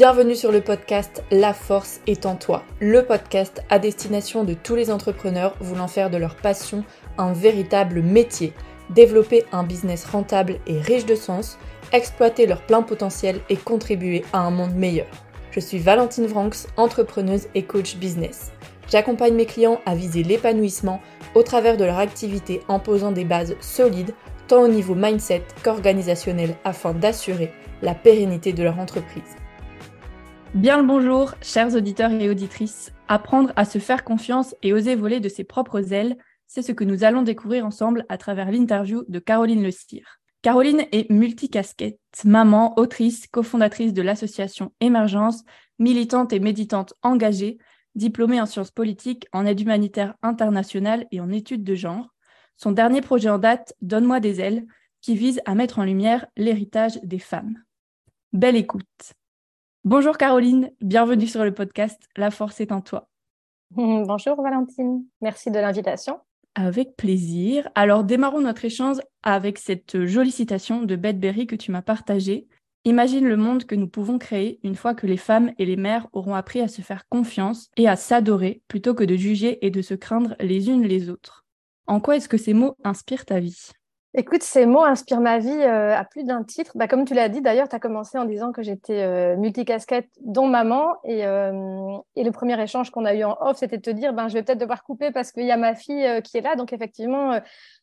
Bienvenue sur le podcast La force est en toi, le podcast à destination de tous les entrepreneurs voulant faire de leur passion un véritable métier, développer un business rentable et riche de sens, exploiter leur plein potentiel et contribuer à un monde meilleur. Je suis Valentine Vranx, entrepreneuse et coach business. J'accompagne mes clients à viser l'épanouissement au travers de leur activité en posant des bases solides, tant au niveau mindset qu'organisationnel, afin d'assurer la pérennité de leur entreprise. Bien le bonjour, chers auditeurs et auditrices. Apprendre à se faire confiance et oser voler de ses propres ailes, c'est ce que nous allons découvrir ensemble à travers l'interview de Caroline Le Cire. Caroline est multicasquette, maman, autrice, cofondatrice de l'association Émergence, militante et méditante engagée, diplômée en sciences politiques, en aide humanitaire internationale et en études de genre. Son dernier projet en date, Donne-moi des ailes, qui vise à mettre en lumière l'héritage des femmes. Belle écoute. Bonjour Caroline, bienvenue sur le podcast La force est en toi. Bonjour Valentine, merci de l'invitation. Avec plaisir. Alors démarrons notre échange avec cette jolie citation de Bette Berry que tu m'as partagée. Imagine le monde que nous pouvons créer une fois que les femmes et les mères auront appris à se faire confiance et à s'adorer plutôt que de juger et de se craindre les unes les autres. En quoi est-ce que ces mots inspirent ta vie? Écoute, ces mots inspirent ma vie euh, à plus d'un titre. Bah, comme tu l'as dit, d'ailleurs, tu as commencé en disant que j'étais euh, multicasquette, dont maman. Et, euh, et le premier échange qu'on a eu en off, c'était de te dire, ben, je vais peut-être devoir couper parce qu'il y a ma fille qui est là. Donc, effectivement,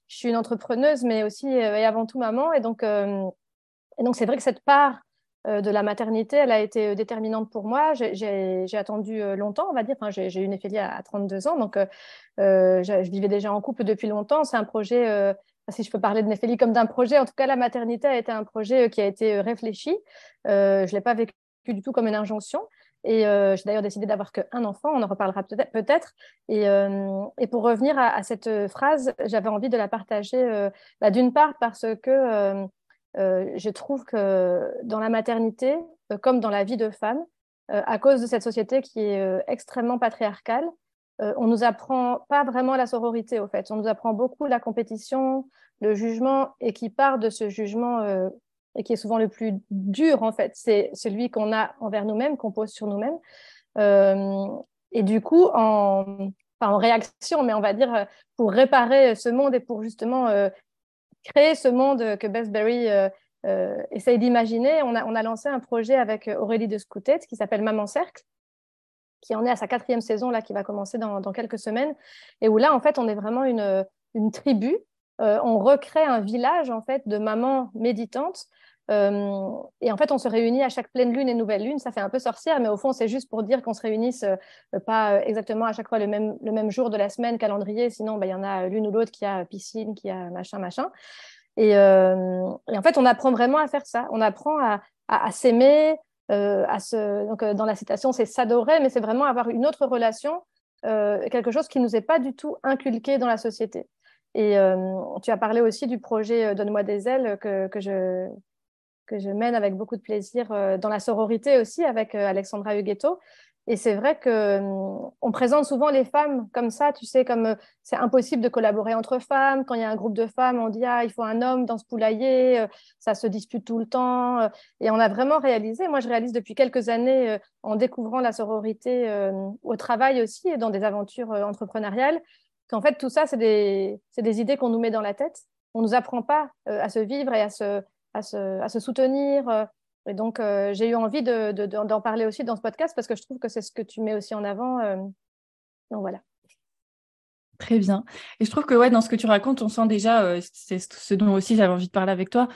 je suis une entrepreneuse, mais aussi et avant tout maman. Et donc, c'est vrai que cette part de la maternité, elle a été déterminante pour moi. J'ai attendu longtemps, on va dire. Enfin, j'ai eu une Éphélie à, 32 ans, donc je, vivais déjà en couple depuis longtemps. C'est un projet si je peux parler de Néphélie comme d'un projet, en tout cas, la maternité a été un projet euh, qui a été euh, réfléchi. Euh, je ne l'ai pas vécu du tout comme une injonction. Et j'ai d'ailleurs décidé d'avoir qu'un enfant, on en reparlera peut-être. Et, pour revenir à, cette phrase, j'avais envie de la partager bah, d'une part parce que je trouve que dans la maternité, comme dans la vie de femme, à cause de cette société qui est extrêmement patriarcale, euh, on nous apprend pas vraiment la sororité, au fait. On nous apprend beaucoup la compétition, le jugement, et qui part de ce jugement euh, et qui est souvent le plus dur, en fait. C'est celui qu'on a envers nous-mêmes, qu'on pose sur nous-mêmes. Euh, et du coup, en, en réaction, mais on va dire pour réparer ce monde et pour justement créer ce monde que Bessberry essaye d'imaginer, on a, on a lancé un projet avec Aurélie de Scoutet qui s'appelle Maman Cercle qui en est à sa quatrième saison, là, qui va commencer dans, quelques semaines, et où là, en fait, on est vraiment une, une tribu. Euh, on recrée un village, en fait, de mamans méditantes. Euh, et en fait, on se réunit à chaque pleine lune et nouvelle lune. Ça fait un peu sorcière, mais au fond, c'est juste pour dire qu'on se réunisse euh, pas exactement à chaque fois le même, le même jour de la semaine, calendrier. Sinon, bah, il y en a l'une ou l'autre qui a piscine, qui a machin, machin. Et, en fait, on apprend vraiment à faire ça. On apprend à, à s'aimer, à ce, donc, dans la citation, c'est s'adorer, mais c'est vraiment avoir une autre relation, quelque chose qui nous est pas du tout inculqué dans la société. Et tu as parlé aussi du projet Donne-moi des ailes que, que, je, que je mène avec beaucoup de plaisir dans la sororité aussi avec Alexandra Huguetto. Et c'est vrai que hum, on présente souvent les femmes comme ça, tu sais, comme euh, c'est impossible de collaborer entre femmes. Quand il y a un groupe de femmes, on dit ah il faut un homme dans ce poulailler, euh, ça se dispute tout le temps. Euh. Et on a vraiment réalisé. Moi, je réalise depuis quelques années en découvrant la sororité au travail aussi et dans des aventures entrepreneuriales qu'en fait tout ça c'est des, des idées qu'on nous met dans la tête. On nous apprend pas à se vivre et à se, à se, à se soutenir et donc, euh, j'ai eu envie d'en de, parler aussi dans ce podcast parce que je trouve que c'est ce que tu mets aussi en avant. Euh. donc voilà. Très bien. Et je trouve que ouais, dans ce que tu racontes, on sent déjà, euh, c'est ce dont aussi j'avais envie de parler avec toi,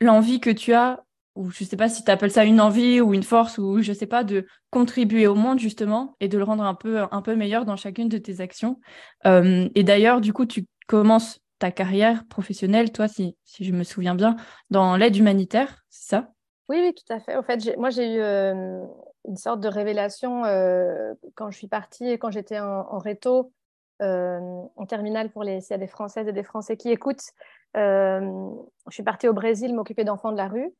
l'envie que tu as, ou je sais pas si tu appelles ça une envie ou une force, ou je sais pas, de contribuer au monde justement et de le rendre un peu, un peu meilleur dans chacune de tes actions. et d'ailleurs, du coup, tu commences ta carrière professionnelle, toi, si, si je me souviens bien, dans l'aide humanitaire, c'est ça? Oui, oui, tout à fait. En fait, moi, j'ai eu euh, une sorte de révélation euh, quand je suis partie et quand j'étais en, réto, euh, en terminale pour les. S'il y a des Françaises et des Français qui écoutent, je suis partie au Brésil m'occuper d'enfants de la rue.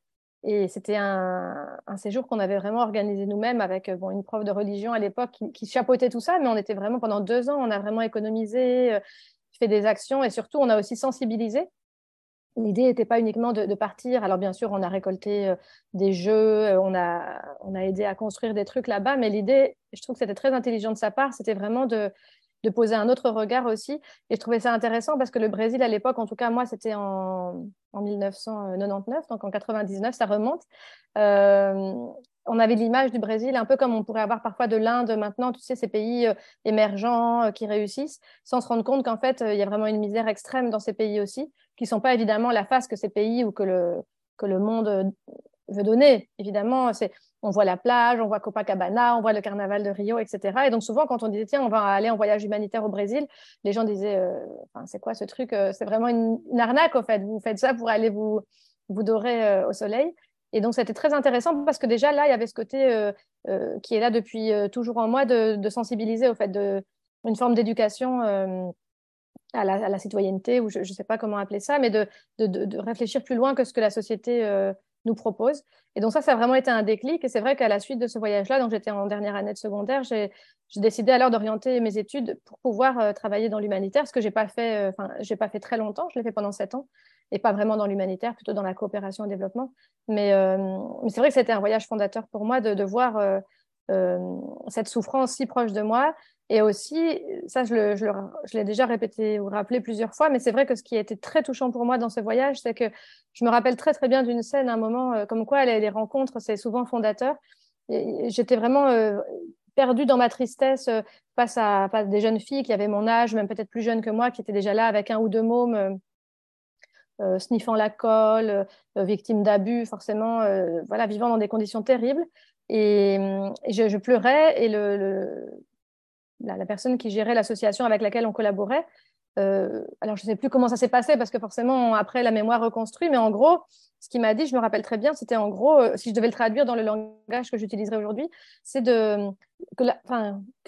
Et c'était un, séjour qu'on avait vraiment organisé nous-mêmes avec bon, une prof de religion à l'époque qui, chapeautait tout ça, mais on était vraiment pendant deux ans, on a vraiment économisé, fait des actions et surtout on a aussi sensibilisé l'idée n'était pas uniquement de, partir. Alors bien sûr, on a récolté euh, des jeux, euh, on a, on a aidé à construire des trucs là-bas, mais l'idée, je trouve que c'était très intelligent de sa part, c'était vraiment de, de, poser un autre regard aussi. Et je trouvais ça intéressant parce que le Brésil, à l'époque, en tout cas moi, c'était en, en, 1999, donc en 99, ça remonte. Euh, on avait l'image du Brésil un peu comme on pourrait avoir parfois de l'Inde maintenant, tu sais, ces pays euh, émergents euh, qui réussissent, sans se rendre compte qu'en fait, il y a vraiment une misère extrême dans ces pays aussi, qui ne sont pas évidemment la face que ces pays ou que le, que le monde veut donner. Évidemment, on voit la plage, on voit Copacabana, on voit le carnaval de Rio, etc. Et donc souvent, quand on disait, tiens, on va aller en voyage humanitaire au Brésil, les gens disaient, c'est quoi ce truc C'est vraiment une, arnaque, au fait. Vous faites ça pour aller vous, vous dorer au soleil. Et donc, c'était très intéressant parce que déjà, là, il y avait ce côté euh, euh, qui est là depuis euh, toujours en moi de, sensibiliser au fait de une forme d'éducation à la, citoyenneté, ou je ne sais pas comment appeler ça, mais de, de, réfléchir plus loin que ce que la société nous propose. Et donc, ça, ça a vraiment été un déclic. Et c'est vrai qu'à la suite de ce voyage-là, donc j'étais en dernière année de secondaire, j'ai décidé alors d'orienter mes études pour pouvoir travailler dans l'humanitaire, ce que je n'ai pas, fait, enfin j'ai pas fait très longtemps, je l'ai fait pendant sept ans et pas vraiment dans l'humanitaire, plutôt dans la coopération et développement. Mais, euh, mais c'est vrai que c'était un voyage fondateur pour moi de, de voir euh, euh, cette souffrance si proche de moi. Et aussi, ça, je, l'ai déjà répété ou rappelé plusieurs fois, mais c'est vrai que ce qui a été très touchant pour moi dans ce voyage, c'est que je me rappelle très, très bien d'une scène, un moment, comme quoi les, rencontres, c'est souvent fondateur. J'étais vraiment perdue dans ma tristesse face à, face à, des jeunes filles qui avaient mon âge, même peut-être plus jeunes que moi, qui étaient déjà là avec un ou deux mômes euh, sniffant la colle, euh, euh, victime d'abus, forcément, voilà, vivant dans des conditions terribles. Et, je, pleurais et le, la, personne qui gérait l'association avec laquelle on collaborait, alors je ne sais plus comment ça s'est passé parce que forcément après la mémoire reconstruit, mais en gros, ce qu'il m'a dit, je me rappelle très bien, c'était en gros, euh, si je devais le traduire dans le langage que j'utiliserais aujourd'hui, c'est de que,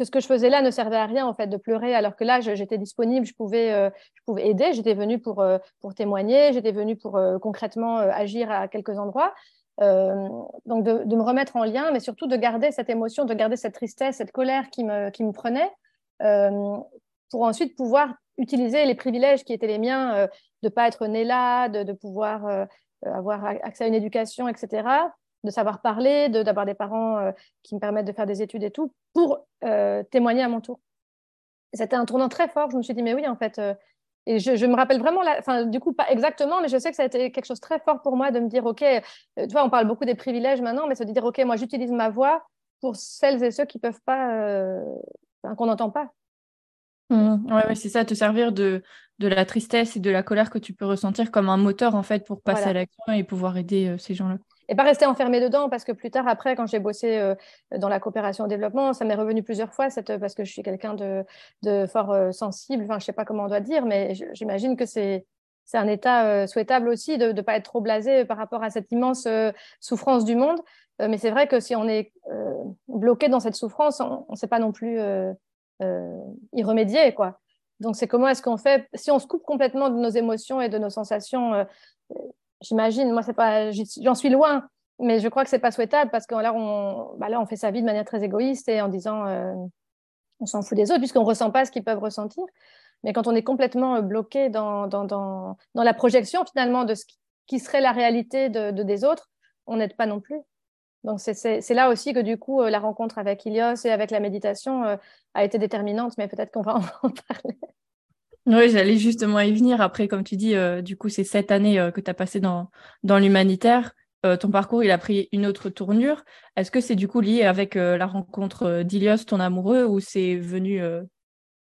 ce que je faisais là ne servait à rien en fait de pleurer, alors que là j'étais disponible, je pouvais, euh, je pouvais aider, j'étais venue pour, euh, pour témoigner, j'étais venue pour concrètement agir à quelques endroits. Donc de, me remettre en lien, mais surtout de garder cette émotion, de garder cette tristesse, cette colère qui me, qui me prenait, pour ensuite pouvoir utiliser les privilèges qui étaient les miens, de ne pas être né là, de, de pouvoir euh, avoir accès à une éducation, etc., de savoir parler, d'avoir des parents euh, qui me permettent de faire des études et tout, pour euh, témoigner à mon tour. C'était un tournant très fort. Je me suis dit, mais oui, en fait, et je, me rappelle vraiment, la, enfin, du coup, pas exactement, mais je sais que ça a été quelque chose de très fort pour moi de me dire, OK, tu vois, on parle beaucoup des privilèges maintenant, mais se dire, OK, moi, j'utilise ma voix pour celles et ceux qui peuvent pas, qu'on n'entend pas. Mmh. ouais, c'est ça, te servir de, de la tristesse et de la colère que tu peux ressentir comme un moteur en fait pour passer à l'action et pouvoir aider euh, ces gens-là. Et pas rester enfermé dedans parce que plus tard, après, quand j'ai bossé euh, dans la coopération au développement, ça m'est revenu plusieurs fois cette, parce que je suis quelqu'un de, fort euh, sensible, enfin, je sais pas comment on doit dire, mais j'imagine que c'est un état souhaitable aussi de ne pas être trop blasé par rapport à cette immense souffrance du monde. mais c'est vrai que si on est bloqué dans cette souffrance, on ne sait pas non plus euh, y remédier, quoi. Donc, c'est comment est-ce qu'on fait? Si on se coupe complètement de nos émotions et de nos sensations, euh, j'imagine, moi, c'est pas, j'en suis loin, mais je crois que c'est pas souhaitable parce que là on, bah là, on fait sa vie de manière très égoïste et en disant euh, on s'en fout des autres puisqu'on ressent pas ce qu'ils peuvent ressentir. Mais quand on est complètement bloqué dans, dans, dans, la projection finalement de ce qui serait la réalité de, de des autres, on n'aide pas non plus. Donc c'est là aussi que du coup, euh, la rencontre avec Ilios et avec la méditation euh, a été déterminante, mais peut-être qu'on va en parler. Oui, j'allais justement y venir. Après, comme tu dis, euh, du coup, c'est cette année que tu as passé dans, dans l'humanitaire. ton parcours, il a pris une autre tournure. Est-ce que c'est du coup lié avec la rencontre d'Ilios, ton amoureux, ou c'est venu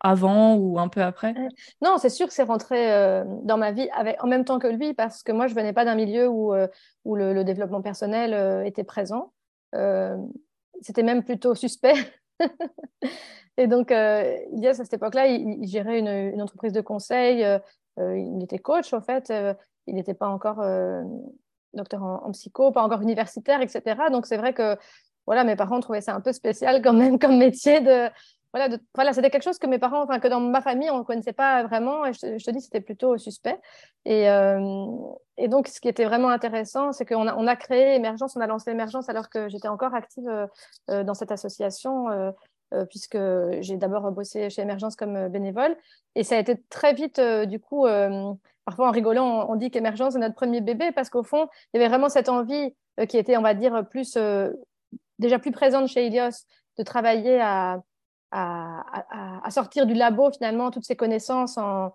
avant ou un peu après? Euh, Non, c'est sûr que c'est rentré euh, dans ma vie en même temps que lui, parce que moi, je venais pas d'un milieu où, euh, où le, développement personnel était présent. C'était même plutôt suspect. et donc, il à cette époque-là, il, gérait une, entreprise de conseil. il était coach, en fait. il n'était pas encore docteur en, en, psycho, pas encore universitaire, etc. Donc, c'est vrai que voilà, mes parents trouvaient ça un peu spécial quand même comme métier de, voilà, voilà c'était quelque chose que mes parents, enfin que dans ma famille, on ne connaissait pas vraiment. Et je, te dis, c'était plutôt suspect. Et, euh, et, donc, ce qui était vraiment intéressant, c'est qu'on a, on a créé Émergence, on a lancé Émergence alors que j'étais encore active euh, euh, dans cette association, puisque j'ai d'abord bossé chez Émergence comme bénévole. Et ça a été très vite, du coup, parfois en rigolant, on, dit qu'émergence est notre premier bébé parce qu'au fond, il y avait vraiment cette envie qui était, on va dire, plus déjà plus présente chez Ilios de travailler à, à, sortir du labo finalement toutes ces connaissances en,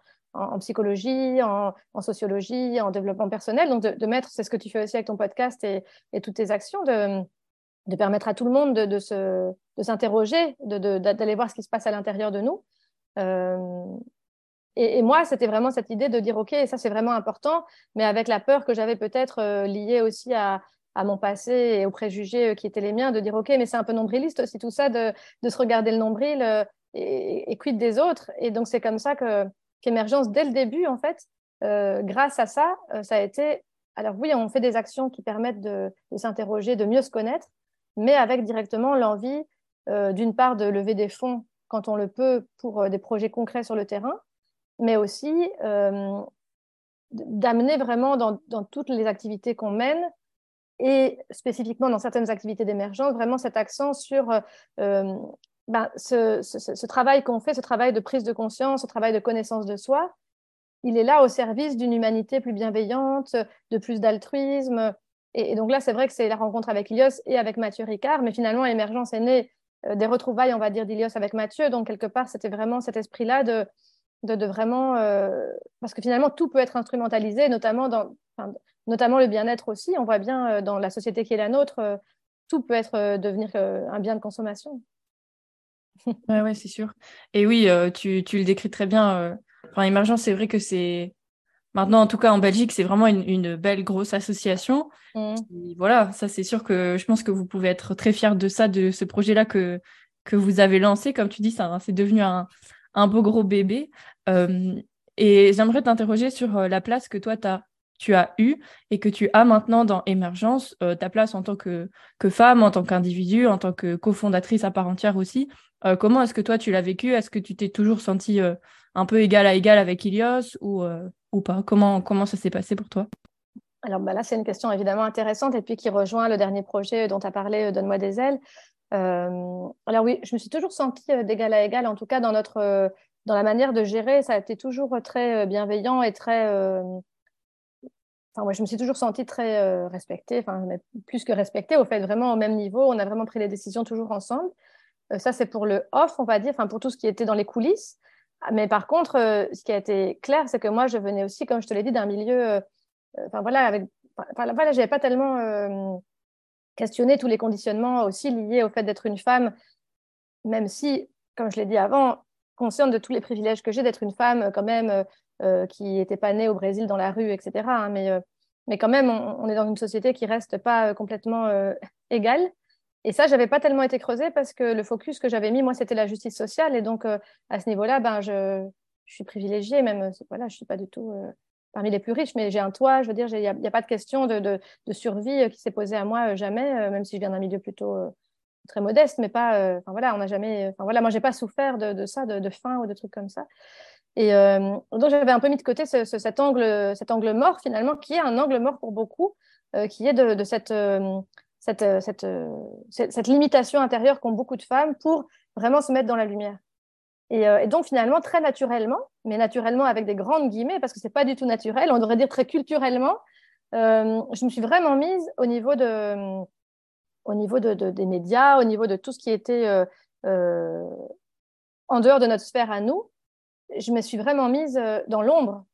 psychologie, en, sociologie, en développement personnel. Donc de, mettre, c'est ce que tu fais aussi avec ton podcast et, toutes tes actions, de, permettre à tout le monde de, de s'interroger, d'aller voir ce qui se passe à l'intérieur de nous. Euh, et, moi, c'était vraiment cette idée de dire, OK, ça c'est vraiment important, mais avec la peur que j'avais peut-être euh, liée aussi à, à mon passé et aux préjugés euh, qui étaient les miens, de dire ok, mais c'est un peu nombriliste aussi tout ça, de, se regarder le nombril euh, et, et quid des autres. Et donc c'est comme ça que qu'émergence dès le début en fait, euh, grâce à ça, ça a été. Alors oui, on fait des actions qui permettent de, s'interroger, de mieux se connaître, mais avec directement l'envie d'une part de lever des fonds quand on le peut pour des projets concrets sur le terrain, mais aussi d'amener vraiment dans, dans, toutes les activités qu'on mène et spécifiquement dans certaines activités d'émergence, vraiment cet accent sur euh, euh, ben, ce, travail qu'on fait, ce travail de prise de conscience, ce travail de connaissance de soi, il est là au service d'une humanité plus bienveillante, de plus d'altruisme. Et, donc là, c'est vrai que c'est la rencontre avec Ilios et avec Mathieu Ricard, mais finalement, Émergence est née euh, des retrouvailles, on va dire, d'Ilios avec Mathieu. Donc, quelque part, c'était vraiment cet esprit-là de, de, vraiment... parce que finalement, tout peut être instrumentalisé, notamment dans, notamment le bien-être aussi. On voit bien euh, dans la société qui est la nôtre, euh, tout peut être euh, devenir un bien de consommation. oui, ouais, c'est sûr. Et oui, tu, le décris très bien. Enfin, Émergence, c'est vrai que c'est maintenant, en tout cas en Belgique, c'est vraiment une, belle grosse association. Mmh. voilà, ça c'est sûr que je pense que vous pouvez être très fiers de ça, de ce projet-là que, que vous avez lancé. Comme tu dis, ça, c'est devenu un, un beau gros bébé. et j'aimerais t'interroger sur la place que toi, tu as tu as eu et que tu as maintenant dans Émergence, euh, ta place en tant que, que femme, en tant qu'individu, en tant que cofondatrice à part entière aussi. Euh, comment est-ce que toi tu l'as vécu? Est-ce que tu t'es toujours sentie euh, un peu égal à égal avec Ilios ou, ou pas? Comment, comment ça s'est passé pour toi? Alors bah là, c'est une question évidemment intéressante et puis qui rejoint le dernier projet dont tu as parlé, Donne-moi des ailes. alors oui, je me suis toujours sentie d'égal à égal, en tout cas dans, notre, dans la manière de gérer, ça a été toujours très bienveillant et très, moi, je me suis toujours sentie très euh, respectée, enfin, plus que respectée, au fait, vraiment au même niveau. On a vraiment pris les décisions toujours ensemble. Euh, ça, c'est pour le off, on va dire, enfin, pour tout ce qui était dans les coulisses. Mais par contre, euh, ce qui a été clair, c'est que moi, je venais aussi, comme je te l'ai dit, d'un milieu. Enfin, voilà, avec. Enfin, voilà, j'avais pas tellement questionné tous les conditionnements aussi liés au fait d'être une femme, même si, comme je l'ai dit avant, consciente de tous les privilèges que j'ai d'être une femme, quand même qui n'était pas né au Brésil dans la rue, etc. Hein, mais, euh, mais quand même, on, est dans une société qui reste pas euh, complètement égale. Et ça, j'avais pas tellement été creusée parce que le focus que j'avais mis, moi, c'était la justice sociale. Et donc, à ce niveau-là, ben, je, suis privilégiée, même, voilà, je suis pas du tout parmi les plus riches, mais j'ai un toit, je veux dire, il n'y a, pas de question de, survie qui s'est posée à moi jamais, même si je viens d'un milieu plutôt très modeste, mais pas, enfin voilà, on n'a jamais, voilà, moi j'ai pas souffert de, ça, de, faim ou de trucs comme ça. Et euh, donc, j'avais un peu mis de côté cet, angle, mort, finalement, qui est un angle mort pour beaucoup, euh, qui est de, cette, euh, cette, limitation intérieure qu'ont beaucoup de femmes pour vraiment se mettre dans la lumière. Et, donc, finalement, très naturellement, mais naturellement avec des grandes guillemets, parce que ce n'est pas du tout naturel, on devrait dire très culturellement, je me suis vraiment mise au niveau, de, au niveau de, des médias, au niveau de tout ce qui était en dehors de notre sphère à nous, je me suis vraiment mise euh, dans l'ombre.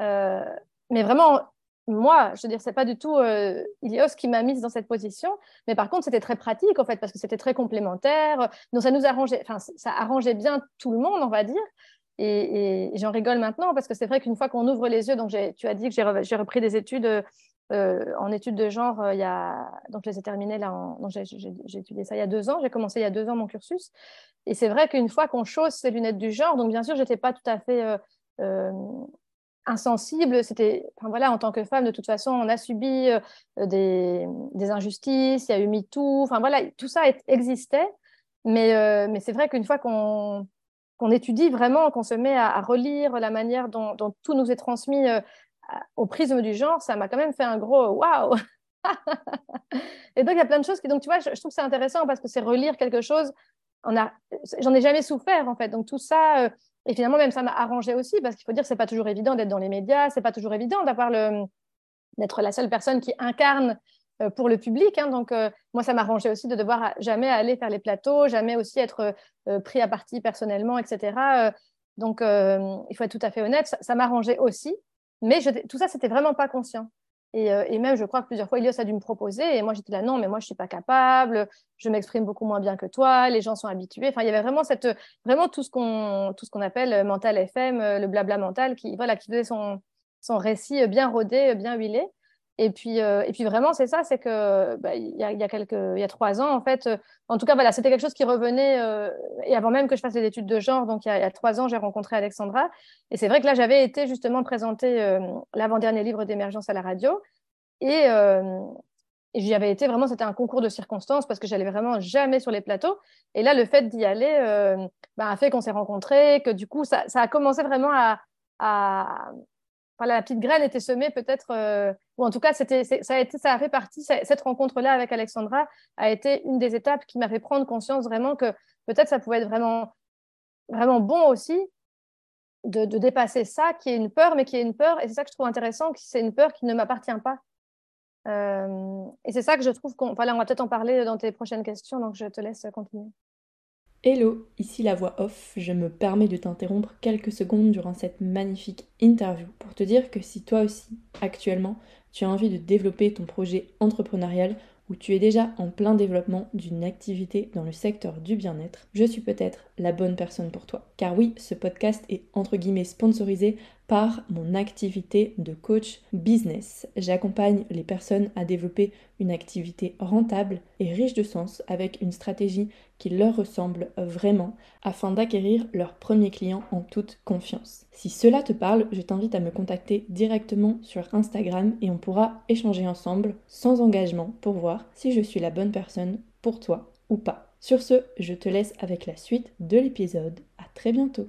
Euh, mais vraiment, moi, je veux dire, c'est pas du tout euh, Ilios qui m'a mise dans cette position, mais par contre, c'était très pratique en fait parce que c'était très complémentaire. Donc ça nous arrangeait, enfin ça arrangeait bien tout le monde, on va dire. Et, j'en rigole maintenant parce que c'est vrai qu'une fois qu'on ouvre les yeux, donc tu as dit que j'ai repris des études en études de genre, a, donc je les ai terminées là, j'ai étudié ça il y a deux ans, j'ai commencé il y a deux ans mon cursus, et c'est vrai qu'une fois qu'on chausse ces lunettes du genre, donc bien sûr, j'étais pas tout à fait euh, euh, insensible. C'était, enfin voilà, en tant que femme, de toute façon, on a subi euh, des, injustices, il y a eu MeToo, enfin voilà, tout ça existait. Mais, c'est vrai qu'une fois qu'on étudie vraiment, qu'on se met à, relire la manière dont, tout nous est transmis au prisme du genre, ça m'a quand même fait un gros waouh. et donc il y a plein de choses qui, donc tu vois, je, trouve que c'est intéressant parce que c'est relire quelque chose j'en ai jamais souffert en fait. Donc tout ça, euh, et finalement, même ça m'a arrangé aussi, parce qu'il faut dire c'est pas toujours évident d'être dans les médias, c'est pas toujours évident d'avoir le d'être la seule personne qui incarne euh, pour le public. Hein. donc, euh, moi, ça m'arrangeait aussi de devoir jamais aller faire les plateaux, jamais aussi être euh, pris à partie personnellement, etc. donc, il faut être tout à fait honnête, ça, m'arrangeait aussi. Mais tout ça, c'était vraiment pas conscient. Et, même, je crois que plusieurs fois, Ilios a dû me proposer. Et moi, j'étais là, non, mais moi, je suis pas capable. Je m'exprime beaucoup moins bien que toi. Les gens sont habitués. Enfin, il y avait vraiment, cette, vraiment tout ce qu'on qu'on appelle mental FM, le blabla mental, qui, voilà, qui faisait son, son récit bien rodé, bien huilé. Et puis, euh, et puis vraiment, c'est ça, c'est que bah, il y, a, y, a y a trois ans, en fait, euh, en tout cas, voilà, c'était quelque chose qui revenait, euh, et avant même que je fasse les études de genre, donc il y a, trois ans, j'ai rencontré Alexandra, et c'est vrai que là, j'avais été justement présenter l'avant-dernier livre d'émergence à la radio, et, j'y avais été vraiment, c'était un concours de circonstances, parce que j'allais vraiment jamais sur les plateaux, et là, le fait d'y aller bah, a fait qu'on s'est rencontrés, que du coup, ça, ça, a commencé vraiment à la petite graine était semée peut-être, euh, ou en tout cas, c'était, ça, a été, ça a fait partie, cette rencontre-là avec Alexandra a été une des étapes qui m'a fait prendre conscience vraiment que peut-être ça pouvait être vraiment, vraiment bon aussi de, dépasser ça, qui est une peur, mais qui est une peur, et c'est ça que je trouve intéressant, c'est une peur qui ne m'appartient pas. Euh, et c'est ça que je trouve qu'on... Voilà, on va peut-être en parler dans tes prochaines questions, donc je te laisse continuer. Hello, ici la voix off, je me permets de t'interrompre quelques secondes durant cette magnifique interview pour te dire que si toi aussi, actuellement, tu as envie de développer ton projet entrepreneurial ou tu es déjà en plein développement d'une activité dans le secteur du bien-être, je suis peut-être la bonne personne pour toi. Car oui, ce podcast est entre guillemets sponsorisé par mon activité de coach business. J'accompagne les personnes à développer une activité rentable et riche de sens avec une stratégie qui leur ressemble vraiment afin d'acquérir leurs premiers clients en toute confiance. Si cela te parle, je t'invite à me contacter directement sur Instagram et on pourra échanger ensemble sans engagement pour voir si je suis la bonne personne pour toi ou pas. Sur ce, je te laisse avec la suite de l'épisode. À très bientôt.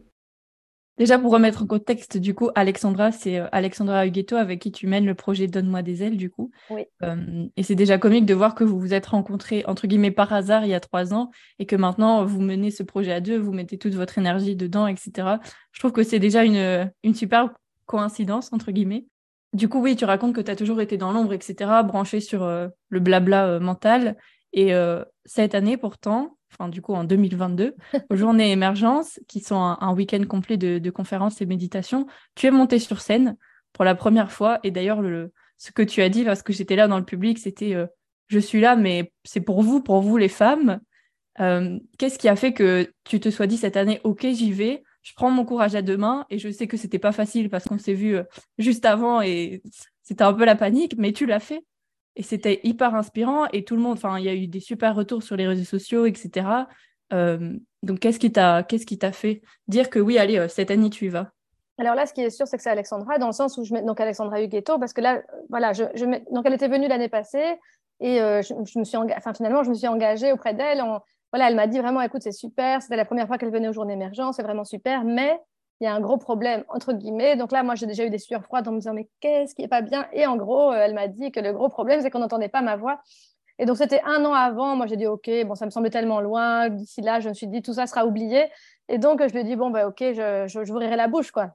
Déjà, pour remettre en contexte, du coup, Alexandra, c'est euh, Alexandra Huguetto avec qui tu mènes le projet Donne-moi des ailes, du coup. Oui. Euh, et c'est déjà comique de voir que vous vous êtes rencontrés, entre guillemets, par hasard il y a trois ans et que maintenant, vous menez ce projet à deux, vous mettez toute votre énergie dedans, etc. Je trouve que c'est déjà une, une super coïncidence, entre guillemets. Du coup, oui, tu racontes que tu as toujours été dans l'ombre, etc., branché sur euh, le blabla mental. Et cette année, pourtant, enfin du coup en 2022, aux Journées Émergence, qui sont un, week-end complet de, conférences et méditations. Tu es monté sur scène pour la première fois. Et d'ailleurs, ce que tu as dit lorsque j'étais là dans le public, c'était euh, Je suis là, mais c'est pour vous, pour vous les femmes. Euh, qu'est-ce qui a fait que tu te sois dit cette année, OK, j'y vais, je prends mon courage à deux mains et je sais que c'était pas facile parce qu'on s'est vu euh, juste avant et c'était un peu la panique, mais tu l'as fait. Et c'était hyper inspirant et tout le monde, enfin, il y a eu des super retours sur les réseaux sociaux, etc. Euh, donc, qu'est-ce qui t'a, t'a fait dire que oui, allez, euh, cette année, tu y vas? Alors là, ce qui est sûr, c'est que c'est Alexandra, dans le sens où je mets donc Alexandra Huguetto, parce que là, voilà, donc elle était venue l'année passée et euh, je, me suis, finalement, je me suis engagée auprès d'elle. Voilà, elle m'a dit vraiment, écoute, c'est super, c'était la première fois qu'elle venait aux Journées Émergents, c'est vraiment super, mais il y a un gros problème, entre guillemets. Donc là, moi, j'ai déjà eu des sueurs froides en me disant, mais qu'est-ce qui n'est pas bien? Et en gros, euh, elle m'a dit que le gros problème, c'est qu'on n'entendait pas ma voix. Et donc, c'était un an avant. Moi, j'ai dit, OK, bon, ça me semblait tellement loin. D'ici là, je me suis dit, tout ça sera oublié. Et donc, je lui ai dit, bon, bah, OK, je, je, la bouche, quoi.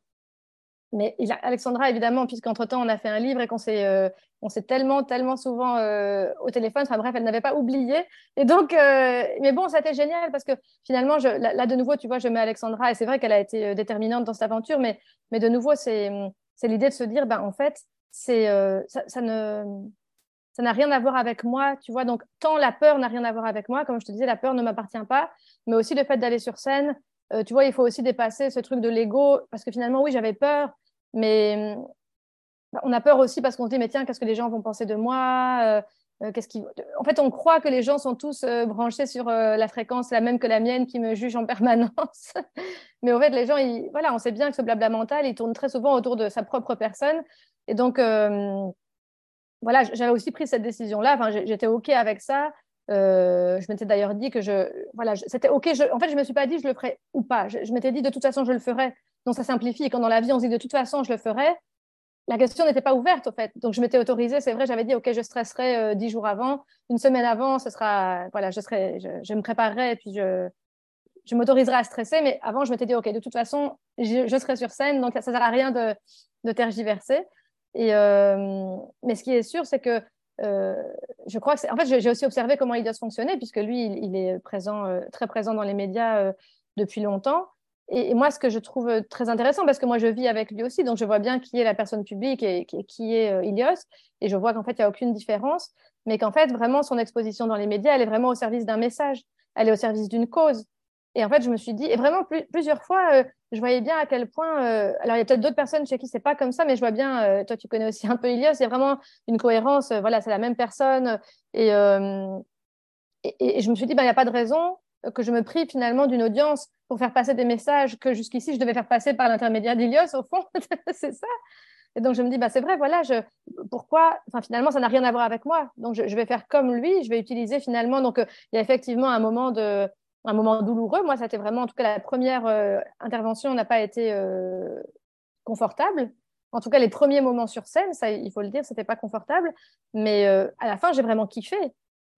Mais Alexandra, évidemment, puisqu'entre-temps, on a fait un livre et qu'on s'est euh, on s'est tellement, tellement souvent euh, au téléphone. Enfin bref, elle n'avait pas oublié. Et donc, euh, mais bon, ça a été génial parce que finalement, je, là, de nouveau, tu vois, je mets Alexandra et c'est vrai qu'elle a été déterminante dans cette aventure, mais, mais de nouveau, c'est l'idée de se dire, ben, en fait, c'est ça, ça, ne ça n'a rien à voir avec moi, tu vois. Donc, tant la peur n'a rien à voir avec moi, comme je te disais, la peur ne m'appartient pas, mais aussi le fait d'aller sur scène, euh, tu vois, il faut aussi dépasser ce truc de l'ego, parce que finalement, oui, j'avais peur, mais bah, on a peur aussi parce qu'on se dit, mais tiens, qu'est-ce que les gens vont penser de moi euh, euh, qu'est-ce. En fait, on croit que les gens sont tous branchés sur la fréquence la même que la mienne qui me juge en permanence. mais en fait, les gens, voilà, on sait bien que ce blabla mental, il tourne très souvent autour de sa propre personne. Et donc, voilà, j'avais aussi pris cette décision-là. Enfin, j'étais OK avec ça. Euh, je m'étais d'ailleurs dit que je, voilà, c'était ok. en fait, je me suis pas dit je le ferais ou pas. Je, m'étais dit de toute façon je le ferais. Donc ça simplifie. Quand dans la vie on se dit de toute façon je le ferais, la question n'était pas ouverte au fait. Donc je m'étais autorisée. C'est vrai, j'avais dit ok, je stresserai euh, dix jours avant, une semaine avant, ce sera, voilà, je serai, je, me préparerai et puis je, je m'autoriserai à stresser, mais avant, je m'étais dit, OK, de toute façon, je, serai sur scène, donc ça ne sert à rien de, de tergiverser. Et, euh, mais ce qui est sûr, c'est que euh, je crois que. En fait, j'ai aussi observé comment il doit se fonctionner, puisque lui, il, est présent, euh, très présent dans les médias depuis longtemps. Et, moi, ce que je trouve très intéressant, parce que moi, je vis avec lui aussi, donc je vois bien qui est la personne publique et qui, est Ilios, et je vois qu'en fait, il n'y a aucune différence, mais qu'en fait, vraiment, son exposition dans les médias, elle est vraiment au service d'un message, elle est au service d'une cause. Et en fait, je me suis dit, et vraiment plusieurs fois, euh, je voyais bien à quel point. Euh, alors, il y a peut-être d'autres personnes chez qui c'est pas comme ça, mais je vois bien. Euh, toi, tu connais aussi un peu Ilios. Il y a vraiment une cohérence. voilà, c'est la même personne. Et, et, je me suis dit, ben, il n'y a pas de raison que je me prive finalement d'une audience pour faire passer des messages que jusqu'ici je devais faire passer par l'intermédiaire d'Ilios. Au fond, c'est ça. Et donc, je me dis, bah, c'est vrai, voilà, je, pourquoi, enfin, finalement, ça n'a rien à voir avec moi. Donc, je, vais faire comme lui, je vais utiliser finalement. Donc, il y a effectivement un moment de, un moment douloureux. Moi, c'était vraiment, en tout cas, la première euh, intervention n'a pas été euh, confortable. En tout cas, les premiers moments sur scène, ça, il faut le dire, c'était pas confortable. Mais euh, à la fin, j'ai vraiment kiffé.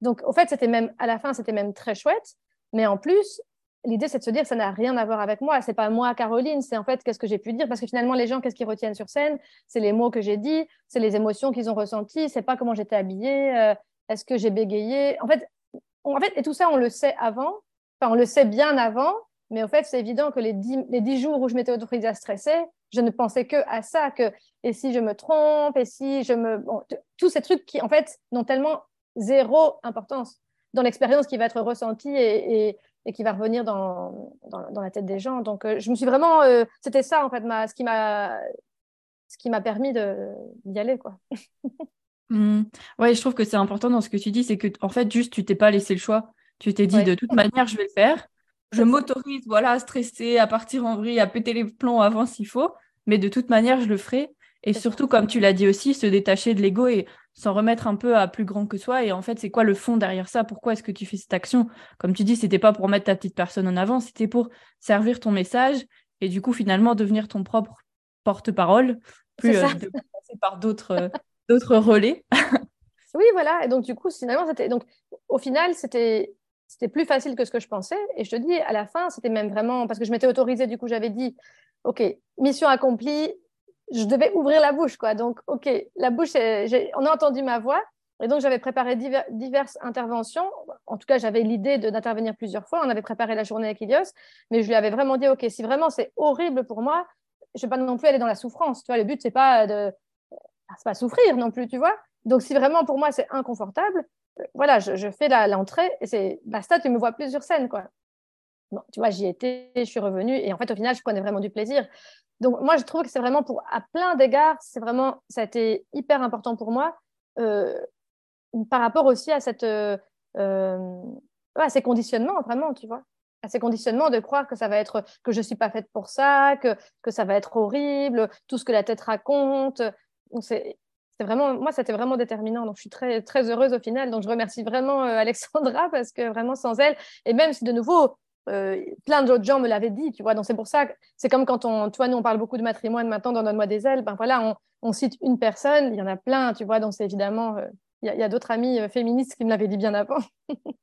Donc, au fait, c'était même, à la fin, c'était même très chouette. Mais en plus, l'idée, c'est de se dire, ça n'a rien à voir avec moi. C'est pas moi, Caroline. C'est en fait, qu'est-ce que j'ai pu dire? Parce que finalement, les gens, qu'est-ce qu'ils retiennent sur scène? C'est les mots que j'ai dit, c'est les émotions qu'ils ont ressenties. C'est pas comment j'étais habillée. Est-ce que j'ai bégayé? En fait, en fait, et tout ça, on le sait avant on le sait bien avant, mais au fait, c'est évident que les dix, jours où je m'étais autorisée à stresser, je ne pensais que à ça, que et si je me trompe, et si je me... tous ces trucs qui, en fait, n'ont tellement zéro importance dans l'expérience qui va être ressentie et, qui va revenir dans, dans, la tête des gens. Donc, euh, je me suis vraiment... Euh, c'était ça, en fait, ma, ce qui m'a ce qui m'a permis d'y aller, quoi. Mmh. Ouais, je trouve que c'est important dans ce que tu dis, c'est que, en fait, juste, tu t'es pas laissé le choix. Tu t'es dit, de toute manière, je vais le faire. Je m'autorise voilà, à stresser, à partir en vrille, à péter les plombs avant s'il faut, mais de toute manière, je le ferai. Et surtout, comme tu l'as dit aussi, se détacher de l'ego et s'en remettre un peu à plus grand que soi. Et en fait, c'est quoi le fond derrière ça? Pourquoi est-ce que tu fais cette action? Comme tu dis, c'était pas pour mettre ta petite personne en avant, c'était pour servir ton message et du coup, finalement, devenir ton propre porte-parole, plus euh, de passer par d'autres euh, d'autres relais. oui, voilà. Et donc, du coup, finalement, c'était donc au final, c'était c'était plus facile que ce que je pensais. Et je te dis, à la fin, c'était même vraiment parce que je m'étais autorisée, du coup, j'avais dit, OK, mission accomplie, je devais ouvrir la bouche, quoi. Donc, OK, la bouche, on a entendu ma voix. Et donc, j'avais préparé diverses interventions. En tout cas, j'avais l'idée d'intervenir plusieurs fois. On avait préparé la journée avec Ilios. Mais je lui avais vraiment dit, OK, si vraiment c'est horrible pour moi, je ne vais pas non plus aller dans la souffrance. Tu vois, le but, ce n'est pas de pas souffrir non plus, tu vois. Donc, si vraiment pour moi c'est inconfortable, voilà, je, fais l'entrée et c'est basta, tu me vois plus sur scène, quoi. Bon, tu vois, j'y étais, je suis revenue et en fait, au final, je prenais vraiment du plaisir. Donc, moi, je trouve que c'est vraiment pour, à plein d'égards, c'est vraiment, ça a été hyper important pour moi euh, par rapport aussi à cette, euh, euh, à ces conditionnements, vraiment, tu vois, à ces conditionnements de croire que ça va être, que je suis pas faite pour ça, que, que ça va être horrible, tout ce que la tête raconte. c'est vraiment, moi, c'était vraiment déterminant. Donc, je suis très, très heureuse au final. Donc, je remercie vraiment euh, Alexandra parce que vraiment, sans elle, et même si de nouveau, euh, plein d'autres gens me l'avaient dit, tu vois. Donc, c'est pour ça que c'est comme quand on, tu vois, nous, on parle beaucoup de matrimoine maintenant dans Donne-moi des ailes. Ben voilà, on, cite une personne, il y en a plein, tu vois. Donc, c'est évidemment, euh, il y, a, d'autres amis féministes qui me l'avaient dit bien avant.